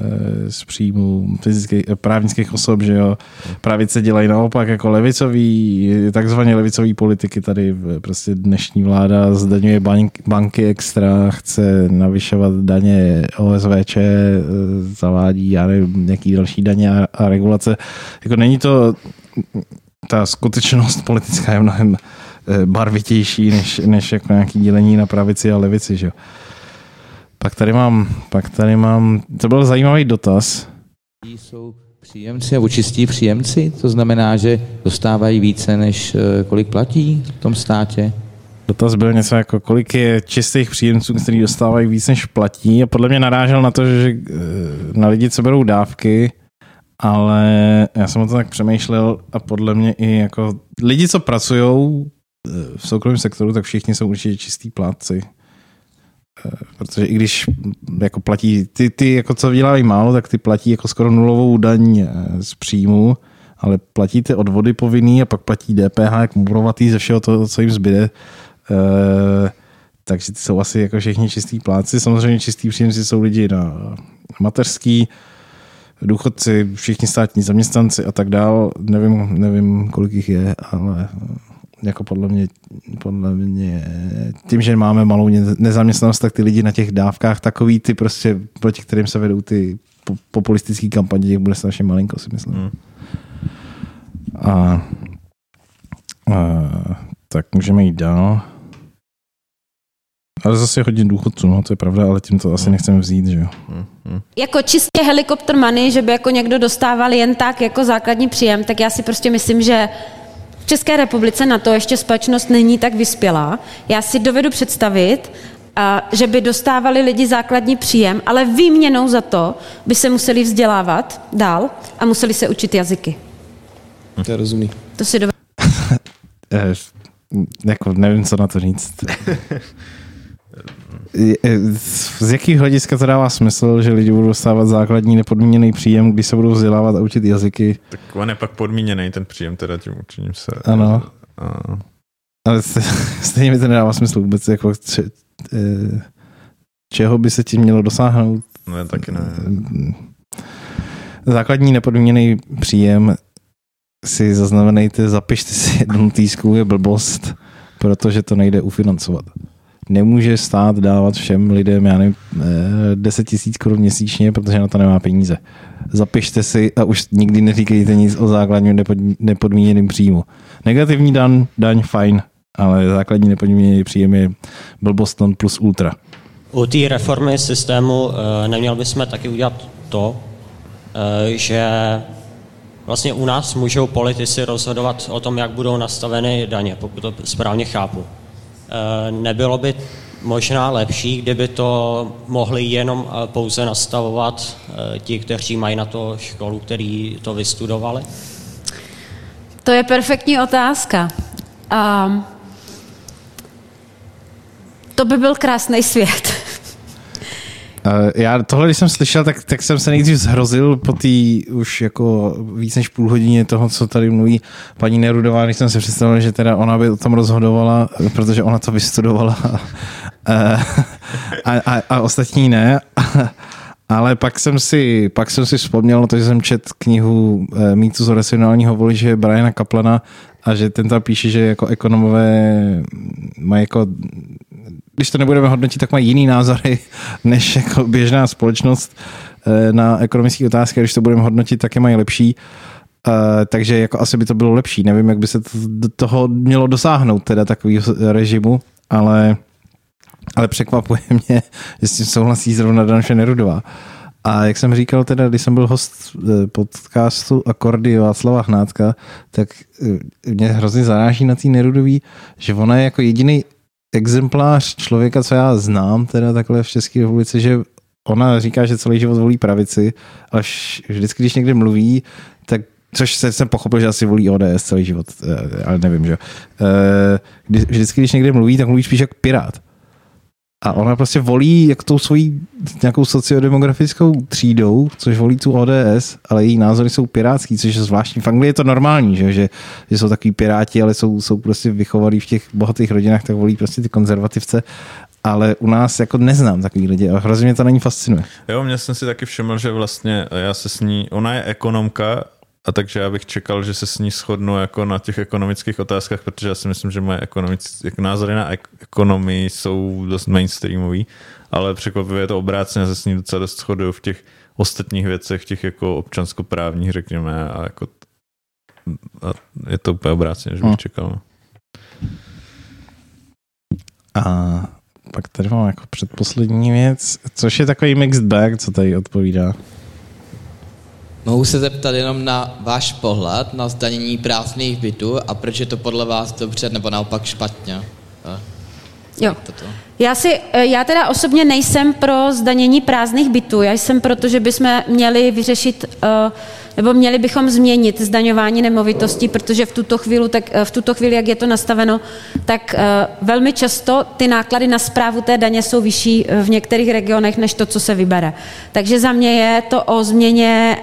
z příjmu fyzických, eh, právnických osob, že jo. Pravice dělají naopak jako levicový, takzvaně levicový politiky tady prostě dnešní vláda zdaňuje bank, banky extra, chce navyšovat daně OSVČ, eh, zavádí, já nevím, nějaký další daně a regulace. Jako není to ta skutečnost politická je mnohem eh, barvitější než, než jako nějaký dělení na pravici a levici. Že? Pak tady mám, pak tady mám, to byl zajímavý dotaz. Jsou příjemci a čistí příjemci, to znamená, že dostávají více, než eh, kolik platí v tom státě? Dotaz byl něco jako, kolik je čistých příjemců, kteří dostávají víc, než platí a podle mě narážel na to, že eh, na lidi, co berou dávky, ale já jsem o to tak přemýšlel a podle mě i jako lidi, co pracují v soukromém sektoru, tak všichni jsou určitě čistý plátci. Eh, Protože i když jako platí, ty, ty jako co vydělávají málo, tak ty platí jako skoro nulovou daň eh, z příjmu, ale platí ty odvody povinný a pak platí DPH jak murovatý ze všeho toho, co jim zbyde. Takže ty jsou asi jako všichni čistý pláci. Samozřejmě čistý příjemci jsou lidi na mateřský, důchodci, všichni státní zaměstnanci a tak dál. Nevím, nevím, kolik jich je, ale jako podle mě, podle mě, tím, že máme malou nezaměstnanost, tak ty lidi na těch dávkách takový ty prostě, proti kterým se vedou ty populistické kampaně, těch bude strašně malinko, si myslím. Hmm. A, a, tak můžeme jít dál. Ale zase hodně důchodců, no to je pravda, ale tím to asi hmm. nechceme vzít, že jo. Hmm. Jako čistě helikopter money, že by jako někdo dostával jen tak jako základní příjem, tak já si prostě myslím, že v České republice na to ještě společnost není tak vyspělá. Já si dovedu představit, a, že by dostávali lidi základní příjem, ale výměnou za to by se museli vzdělávat dál a museli se učit jazyky. To je rozumný. To si dovedu. jako nevím, co na to říct. Z jakých hlediska to dává smysl, že lidi budou dostávat základní nepodmíněný příjem, když se budou vzdělávat a učit jazyky? Tak on je pak podmíněný, ten příjem teda tím učením se. Ano. A... Ale stejně mi to nedává smysl vůbec, jako če, e, čeho by se tím mělo dosáhnout. No, taky ne. Základní nepodmíněný příjem si zaznamenejte, zapište si jednu týsku, je blbost, protože to nejde ufinancovat nemůže stát dávat všem lidem, já nevím, 10 eh, tisíc korun měsíčně, protože na to nemá peníze. Zapište si a už nikdy neříkejte nic o základním nepodmíněným příjmu. Negativní dan, daň, fajn, ale základní nepodmíněný příjem je blbost plus ultra. U té reformy systému eh, neměl bychom taky udělat to, eh, že vlastně u nás můžou politici rozhodovat o tom, jak budou nastaveny daně, pokud to správně chápu. Eh, nebylo by možná lepší, kdyby to mohli jenom eh, pouze nastavovat eh, ti, kteří mají na to školu, který to vystudovali? To je perfektní otázka. A to by byl krásný svět. Já tohle, když jsem slyšel, tak, tak jsem se nejdřív zhrozil po té už jako víc než půl hodině toho, co tady mluví paní Nerudová, když jsem si představil, že teda ona by o tom rozhodovala, protože ona to vystudovala a, a, a, a ostatní ne. Ale pak jsem si, pak jsem si vzpomněl to, že jsem čet knihu eh, Mýtus o racionálního voliče Briana Kaplana a že ten tam píše, že jako ekonomové mají jako když to nebudeme hodnotit, tak mají jiný názory než jako běžná společnost eh, na ekonomické otázky, když to budeme hodnotit, tak je mají lepší. Uh, takže jako asi by to bylo lepší. Nevím, jak by se to, toho mělo dosáhnout, teda takového režimu, ale, ale překvapuje mě, že s tím souhlasí zrovna Danuše Nerudová. A jak jsem říkal, teda, když jsem byl host eh, podcastu Akordy Václava Hnátka, tak mě hrozně zaráží na té Nerudový, že ona je jako jediný exemplář člověka, co já znám teda takhle v České republice, že ona říká, že celý život volí pravici, ale vždycky, když někde mluví, tak což se, jsem pochopil, že asi volí ODS celý život, eh, ale nevím, že eh, Vždycky, když někde mluví, tak mluví spíš jako pirát. A ona prostě volí jak tou svojí nějakou sociodemografickou třídou, což volí tu ODS, ale její názory jsou pirátský, což je zvláštní. V Anglii je to normální, že, že, že jsou takový piráti, ale jsou, jsou prostě vychovaní v těch bohatých rodinách, tak volí prostě ty konzervativce ale u nás jako neznám takový lidi a hrozně mě to není fascinuje. Jo, mě jsem si taky všiml, že vlastně já se s ní, ona je ekonomka a takže já bych čekal, že se s ní shodnu jako na těch ekonomických otázkách, protože já si myslím, že moje ekonomic, jako názory na ek- ekonomii jsou dost mainstreamový, ale překvapivě je to obráceně, se s ní docela dost shoduju v těch ostatních věcech, těch jako občanskoprávních, řekněme, a jako a je to úplně obráceně, že bych hmm. čekal. No. A pak tady mám jako předposlední věc, což je takový mixed bag, co tady odpovídá. Mohu se zeptat jenom na váš pohled na zdanění prázdných bytů a proč je to podle vás dobře nebo naopak špatně? Jo. Toto. Já, si, eh, já teda osobně nejsem pro zdanění prázdných bytů. Já jsem proto, že bychom měli vyřešit, eh, nebo měli bychom změnit zdaňování nemovitostí, protože v tuto chvíli, tak, eh, v tuto chvíli jak je to nastaveno, tak velmi často ty náklady na zprávu té daně jsou vyšší v některých regionech, než to, co se vybere. Takže za mě je to o změně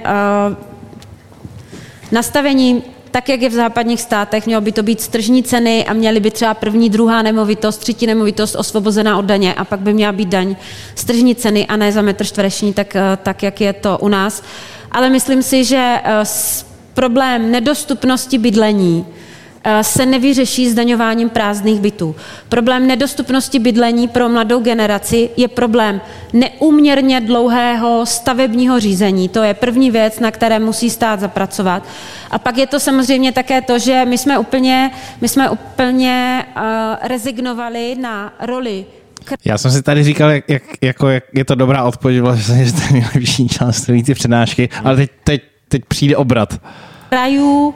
nastavení tak, jak je v západních státech, mělo by to být stržní ceny a měly by třeba první, druhá nemovitost, třetí nemovitost osvobozená od daně a pak by měla být daň stržní ceny a ne za metr čtvereční, tak, eh, tak jak je to u nás. Ale myslím si, že eh, problém nedostupnosti bydlení Eh, se nevyřeší zdaňováním prázdných bytů. Problém nedostupnosti bydlení pro mladou generaci je problém neúměrně dlouhého stavebního řízení. To je první věc, na které musí stát zapracovat. A pak je to samozřejmě také to, že my jsme úplně, my jsme úplně uh, rezignovali na roli já jsem si tady říkal, jak, jak, jako, jak je to dobrá odpověď, vlastně, že to je nejlepší část ty přednášky, ale teď, teď, teď přijde obrat. Krajů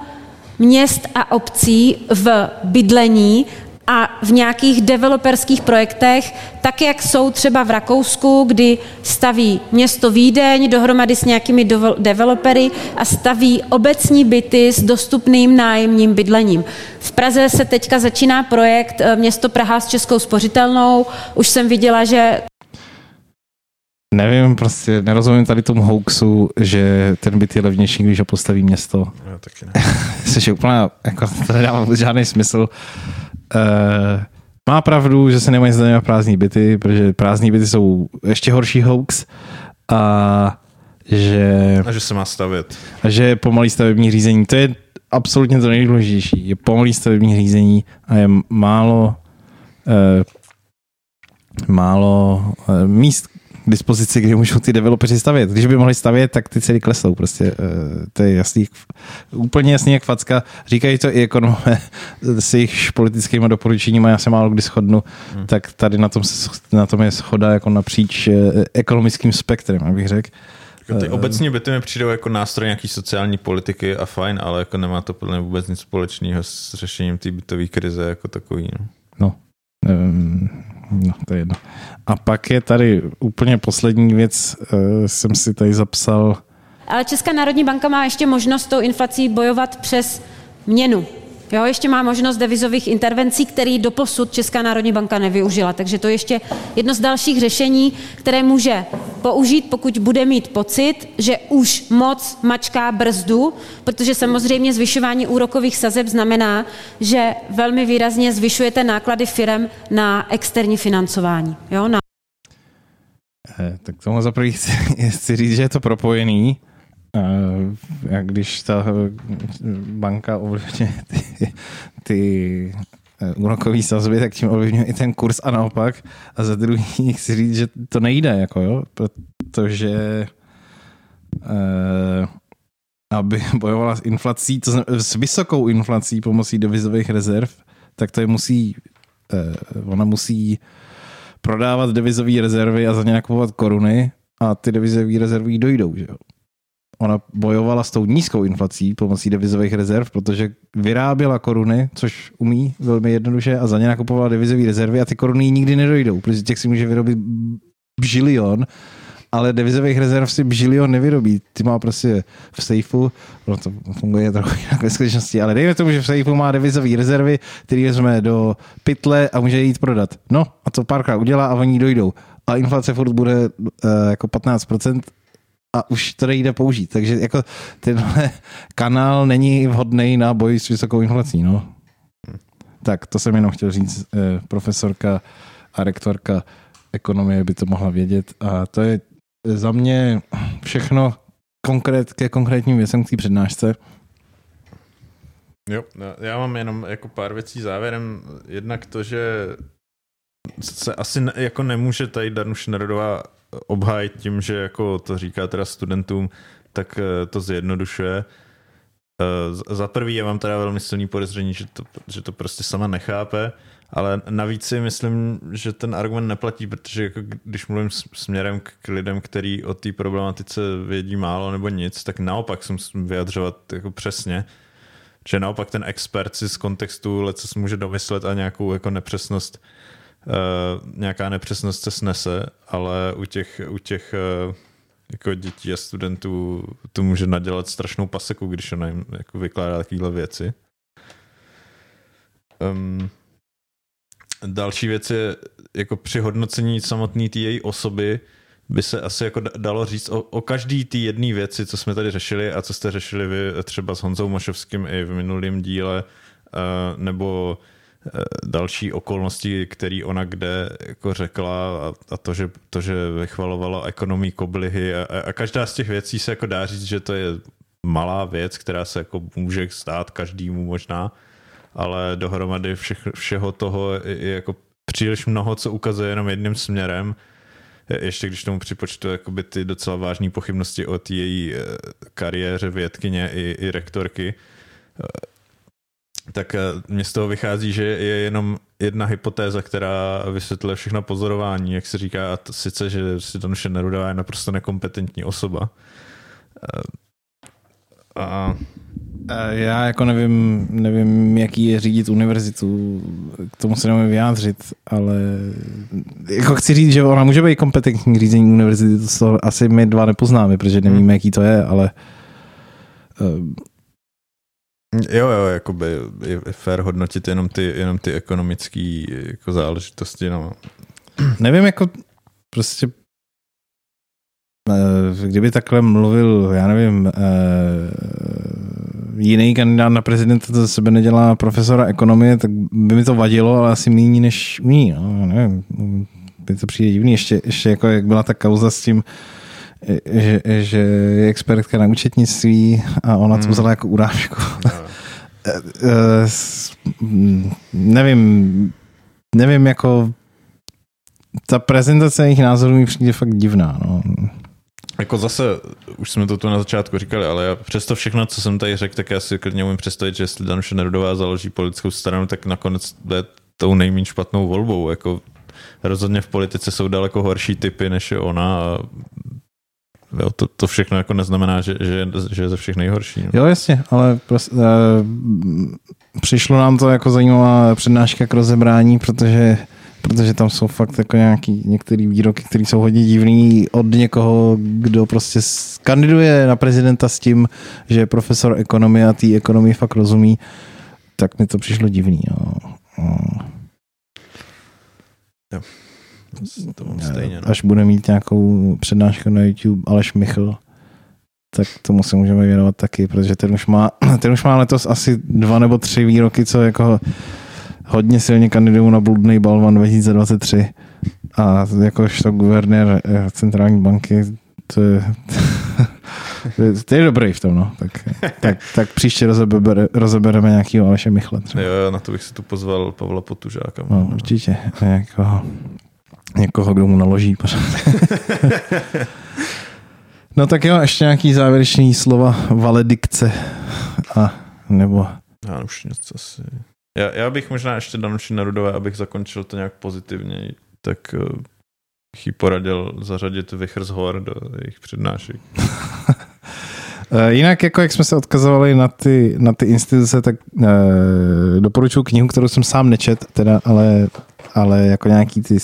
měst a obcí v bydlení a v nějakých developerských projektech, tak jak jsou třeba v Rakousku, kdy staví město Vídeň dohromady s nějakými developery a staví obecní byty s dostupným nájemním bydlením. V Praze se teďka začíná projekt eh, Město Praha s Českou spořitelnou. Už jsem viděla, že Nevím, prostě nerozumím tady tomu hoaxu, že ten byt je levnější, když ho postaví město. Já taky ne. Což je úplně, jako, to nedává vůbec žádný smysl. Uh, má pravdu, že se nemají zdaňovat prázdní byty, protože prázdní byty jsou ještě horší hoax a že... A že se má stavět. A že je pomalý stavební řízení. To je absolutně to nejdůležitější. Je pomalý stavební řízení a je málo uh, málo uh, míst, dispozici, kde můžou ty developeři stavět. Když by mohli stavět, tak ty ceny klesou. Prostě, uh, to je jasný, úplně jasný jak facka. Říkají to i ekonomové s jejich politickými doporučeními, já se málo kdy shodnu, hmm. tak tady na tom, na tom je schoda jako napříč uh, ekonomickým spektrem, abych řekl. Jako ty eh, obecní byty mi přijdou jako nástroj nějaký sociální politiky a fajn, ale jako nemá to podle mě vůbec nic společného s řešením té bytové krize jako takový. No. no. Um, No, to je jedno. A pak je tady úplně poslední věc, uh, jsem si tady zapsal. Ale Česká národní banka má ještě možnost tou inflací bojovat přes měnu. Jo, ještě má možnost devizových intervencí, který doposud Česká národní banka nevyužila. Takže to je ještě jedno z dalších řešení, které může použít, pokud bude mít pocit, že už moc mačká brzdu, protože samozřejmě zvyšování úrokových sazeb znamená, že velmi výrazně zvyšujete náklady firem na externí financování. Jo, na eh, tak tomu za chci, chci říct, že je to propojený jak když ta eh, banka ovlivňuje ty, ty eh, úrokové sazby, tak tím ovlivňuje i ten kurz a naopak. A za druhý chci říct, že to nejde, jako jo, protože eh, aby bojovala s inflací, to znamená, s vysokou inflací pomocí devizových rezerv, tak to je musí, eh, ona musí prodávat devizové rezervy a za ně nakupovat koruny a ty devizové rezervy dojdou, že jo ona bojovala s tou nízkou inflací pomocí devizových rezerv, protože vyráběla koruny, což umí velmi jednoduše a za ně nakupovala devizové rezervy a ty koruny nikdy nedojdou, protože těch si může vyrobit bžilion, ale devizových rezerv si bžilion nevyrobí. Ty má prostě v sejfu, no to funguje trochu jinak ve skutečnosti, ale dejme tomu, že v sejfu má devizové rezervy, které vezme do pytle a může jít prodat. No a to párkrát udělá a oni dojdou. A inflace furt bude uh, jako 15%, a už to nejde použít. Takže jako tenhle kanál není vhodný na boj s vysokou inflací. No. Tak to jsem jenom chtěl říct. Eh, profesorka a rektorka ekonomie by to mohla vědět. A to je za mě všechno konkrét, ke konkrétním věcem k té přednášce. Jo, no, já mám jenom jako pár věcí závěrem. Jednak to, že se asi ne, jako nemůže tady Danuš Nerodová obhájit tím, že jako to říká teda studentům, tak eh, to zjednodušuje. Eh, za prvý je vám teda velmi silný podezření, že to, že to prostě sama nechápe, ale navíc si myslím, že ten argument neplatí, protože jako když mluvím směrem k lidem, který o té problematice vědí málo nebo nic, tak naopak se musím vyjadřovat jako přesně, že naopak ten expert si z kontextu leco může domyslet a nějakou jako nepřesnost nějaká nepřesnost se snese, ale u těch, u těch uh, jako dětí a studentů to může nadělat strašnou paseku, když ona jim jako vykládá takovéhle věci. Um, další věc je jako při hodnocení samotné té její osoby by se asi jako dalo říct o, o každý té jedné věci, co jsme tady řešili a co jste řešili vy třeba s Honzou Mošovským i v minulém díle, uh, nebo další okolnosti, které ona kde jako řekla a, a to, že, to, že vychvalovala ekonomii koblihy a, a každá z těch věcí se jako dá říct, že to je malá věc, která se jako může stát každému možná, ale dohromady vše, všeho toho je jako příliš mnoho, co ukazuje jenom jedním směrem. Ještě když tomu připočtu jakoby ty docela vážné pochybnosti o její eh, kariéře vědkyně i, i rektorky, eh, tak eh, mě z toho vychází, že je jenom jedna hypotéza, která vysvětluje všechno pozorování, jak se říká, a to sice, že si Danuše Nerudová je naprosto nekompetentní osoba. A já jako nevím, nevím, jaký je řídit univerzitu, k tomu se nemůžu vyjádřit, ale jako chci říct, že ona může být kompetentní řízení univerzity, to asi my dva nepoznáme, protože nevíme, hmm. jaký to je, ale Jo, jo, jakoby je fér hodnotit jenom ty, jenom ty ekonomické jako záležitosti. No. Nevím, jako prostě eh, kdyby takhle mluvil, já nevím, eh, jiný kandidát na prezidenta to sebe nedělá profesora ekonomie, tak by mi to vadilo, ale asi méně než u ní. No, nevím, by to přijde divný. Ještě, ještě jako jak byla ta kauza s tím, že, že je expertka na účetnictví a ona to hmm. vzala jako urážku. No. nevím, nevím, jako ta prezentace jejich názorů mi přijde fakt divná. No. Jako zase, už jsme to tu na začátku říkali, ale já přesto všechno, co jsem tady řekl, tak já si klidně umím představit, že jestli Danuše Nerudová založí politickou stranu, tak nakonec bude tou nejméně špatnou volbou. Jako rozhodně v politice jsou daleko horší typy, než je ona a jo, to, to všechno jako neznamená, že, že, že je ze všech nejhorší. No. Jo, jasně, ale prostě, uh, přišlo nám to jako zajímavá přednáška k rozebrání, protože protože tam jsou fakt jako nějaký některé výroky, které jsou hodně divný od někoho, kdo prostě kandiduje na prezidenta s tím, že je profesor ekonomie a té ekonomii fakt rozumí, tak mi to přišlo divný. Jo. Jo. To mám stejně, no. Až bude mít nějakou přednášku na YouTube Aleš Michl, tak tomu se můžeme věnovat taky, protože ten už má, ten už má letos asi dva nebo tři výroky, co jako hodně silně kandidují na bludný balvan 2023 a jakožto guvernér eh, centrální banky to je, to je dobrý v tom, no. Tak, tak, tak příště rozebere, rozebereme nějakýho Aleše Michle. Třeba. Jo, na to bych si tu pozval Pavla Potužáka. No, určitě. Někoho, někoho, kdo mu naloží. no tak jo, ještě nějaký závěrečný slova valedikce a nebo... Já už něco asi... Já, já bych možná ještě Danuši Nerudové, abych zakončil to nějak pozitivně, tak bych jí poradil zařadit Vichr z hor do jejich přednášek. Eh, jinak, jako jak jsme se odkazovali na ty, na ty instituce, tak uh, doporučuji knihu, kterou jsem sám nečet, teda, ale, ale jako nějaký ty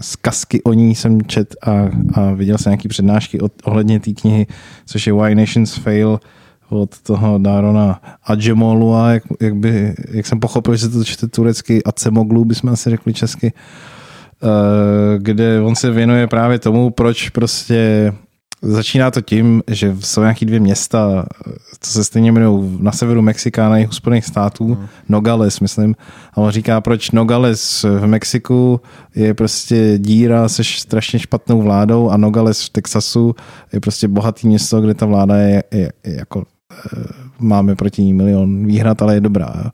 zkazky o ní jsem čet a, a viděl jsem nějaký přednášky od, ohledně té knihy, což je Why Nations Fail, od toho Darona Adjemolu a jak, jak, by, jak jsem pochopil, že to čte turecky Acemoglu, bychom asi řekli česky, eh, kde on se věnuje právě tomu, proč prostě Začíná to tím, že jsou nějaký dvě města, co se stejně jmenují na severu Mexika, na jihu Spojených států, hmm. Nogales, myslím. A on říká, proč Nogales v Mexiku je prostě díra se strašně špatnou vládou a Nogales v Texasu je prostě bohatý město, kde ta vláda je, je, je jako Eh, máme proti ní milion výhrad, ale je dobrá.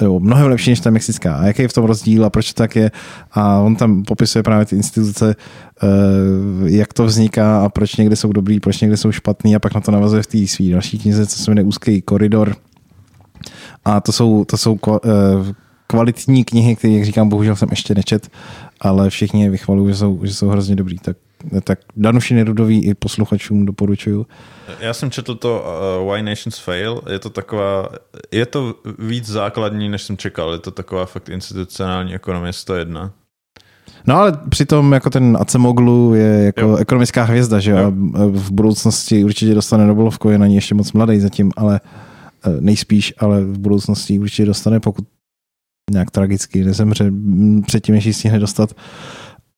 Jo, mnohem lepší než ta mexická. A jaký je v tom rozdíl a proč to tak je? A on tam popisuje právě ty instituce, eh, jak to vzniká a proč někde jsou dobrý, proč někde jsou špatný a pak na to navazuje v té svý další knize, co se jmenuje Úzký koridor. A to jsou, to jsou eh, kvalitní knihy, které, jak říkám, bohužel jsem ještě nečet, ale všichni je vychvalují, že jsou, že jsou hrozně dobrý. Tak tak Danuši Nerudový i posluchačům doporučuju. Já jsem četl to uh, Why Nations Fail, je to taková, je to víc základní, než jsem čekal, je to taková fakt institucionální ekonomie 101. No ale přitom jako ten Acemoglu je jako Jo. ekonomická hvězda, že jo? A v budoucnosti určitě dostane Nobelovku, je na ní ještě moc mladý zatím, ale eh, nejspíš, ale v budoucnosti určitě dostane, pokud nějak tragicky nezemře předtím, než ji stihne dostat.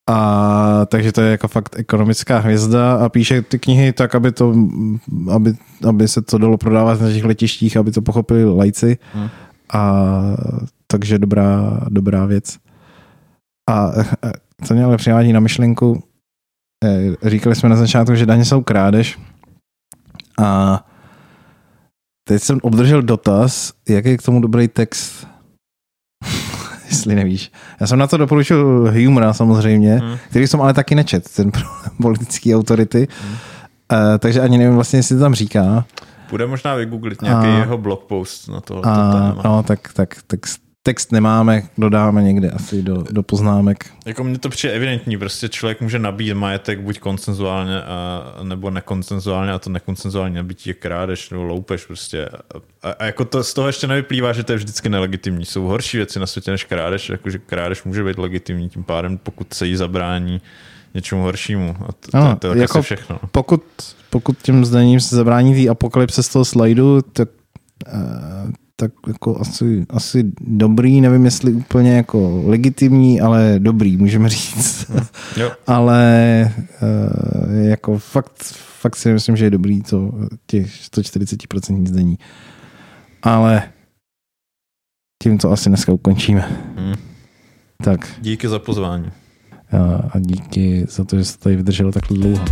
A takže to je jako fakt ekonomická hvězda a píše ty knihy tak, aby to, aby, aby se to dalo prodávat na těch letištích, aby to pochopili lajci. Hmm. A takže dobrá, dobrá věc. A co mě ale přivádí na myšlenku, eh, říkali jsme na začátku, že daně jsou krádež a teď jsem obdržel dotaz, jaký je k tomu dobrý text, jestli nevíš. Já jsem na to doporučil Humora samozřejmě, Hmm. který jsem ale taky nečet, ten politický autority, Eh, takže ani nevím vlastně, jestli to tam říká. Bude možná vygooglit nějaký A- jeho blog post na tohoto A, téma. no, tak, tak text, text nemáme, dodáme někde asi do, do poznámek. Jako mně to přijde evidentní, prostě člověk může nabít majetek buď konsenzuálně a, nebo nekonsenzuálně a to nekonsenzuální nabití je krádež nebo loupež prostě. A, a jako to z toho ještě nevyplývá, že to je vždycky nelegitimní. Jsou horší věci na světě než krádež, jakože krádež může být legitimní tím pádem, pokud se jí zabrání něčemu horšímu. A to, Ano, to, to je jako- všechno. Pokud, pokud tím zdaním se zabrání té apokalypse z toho slajdu, tak, eh, tak jako asi, asi dobrý, nevím jestli úplně jako legitimní, ale dobrý, můžeme říct. Jo. ale eh, jako fakt, fakt si myslím, že je dobrý to těch 140% zdaní. Ale tím to asi dneska ukončíme. Hmm. Tak Díky za pozvání. a a díky za to, že jste tady vydrželi takhle dlouho.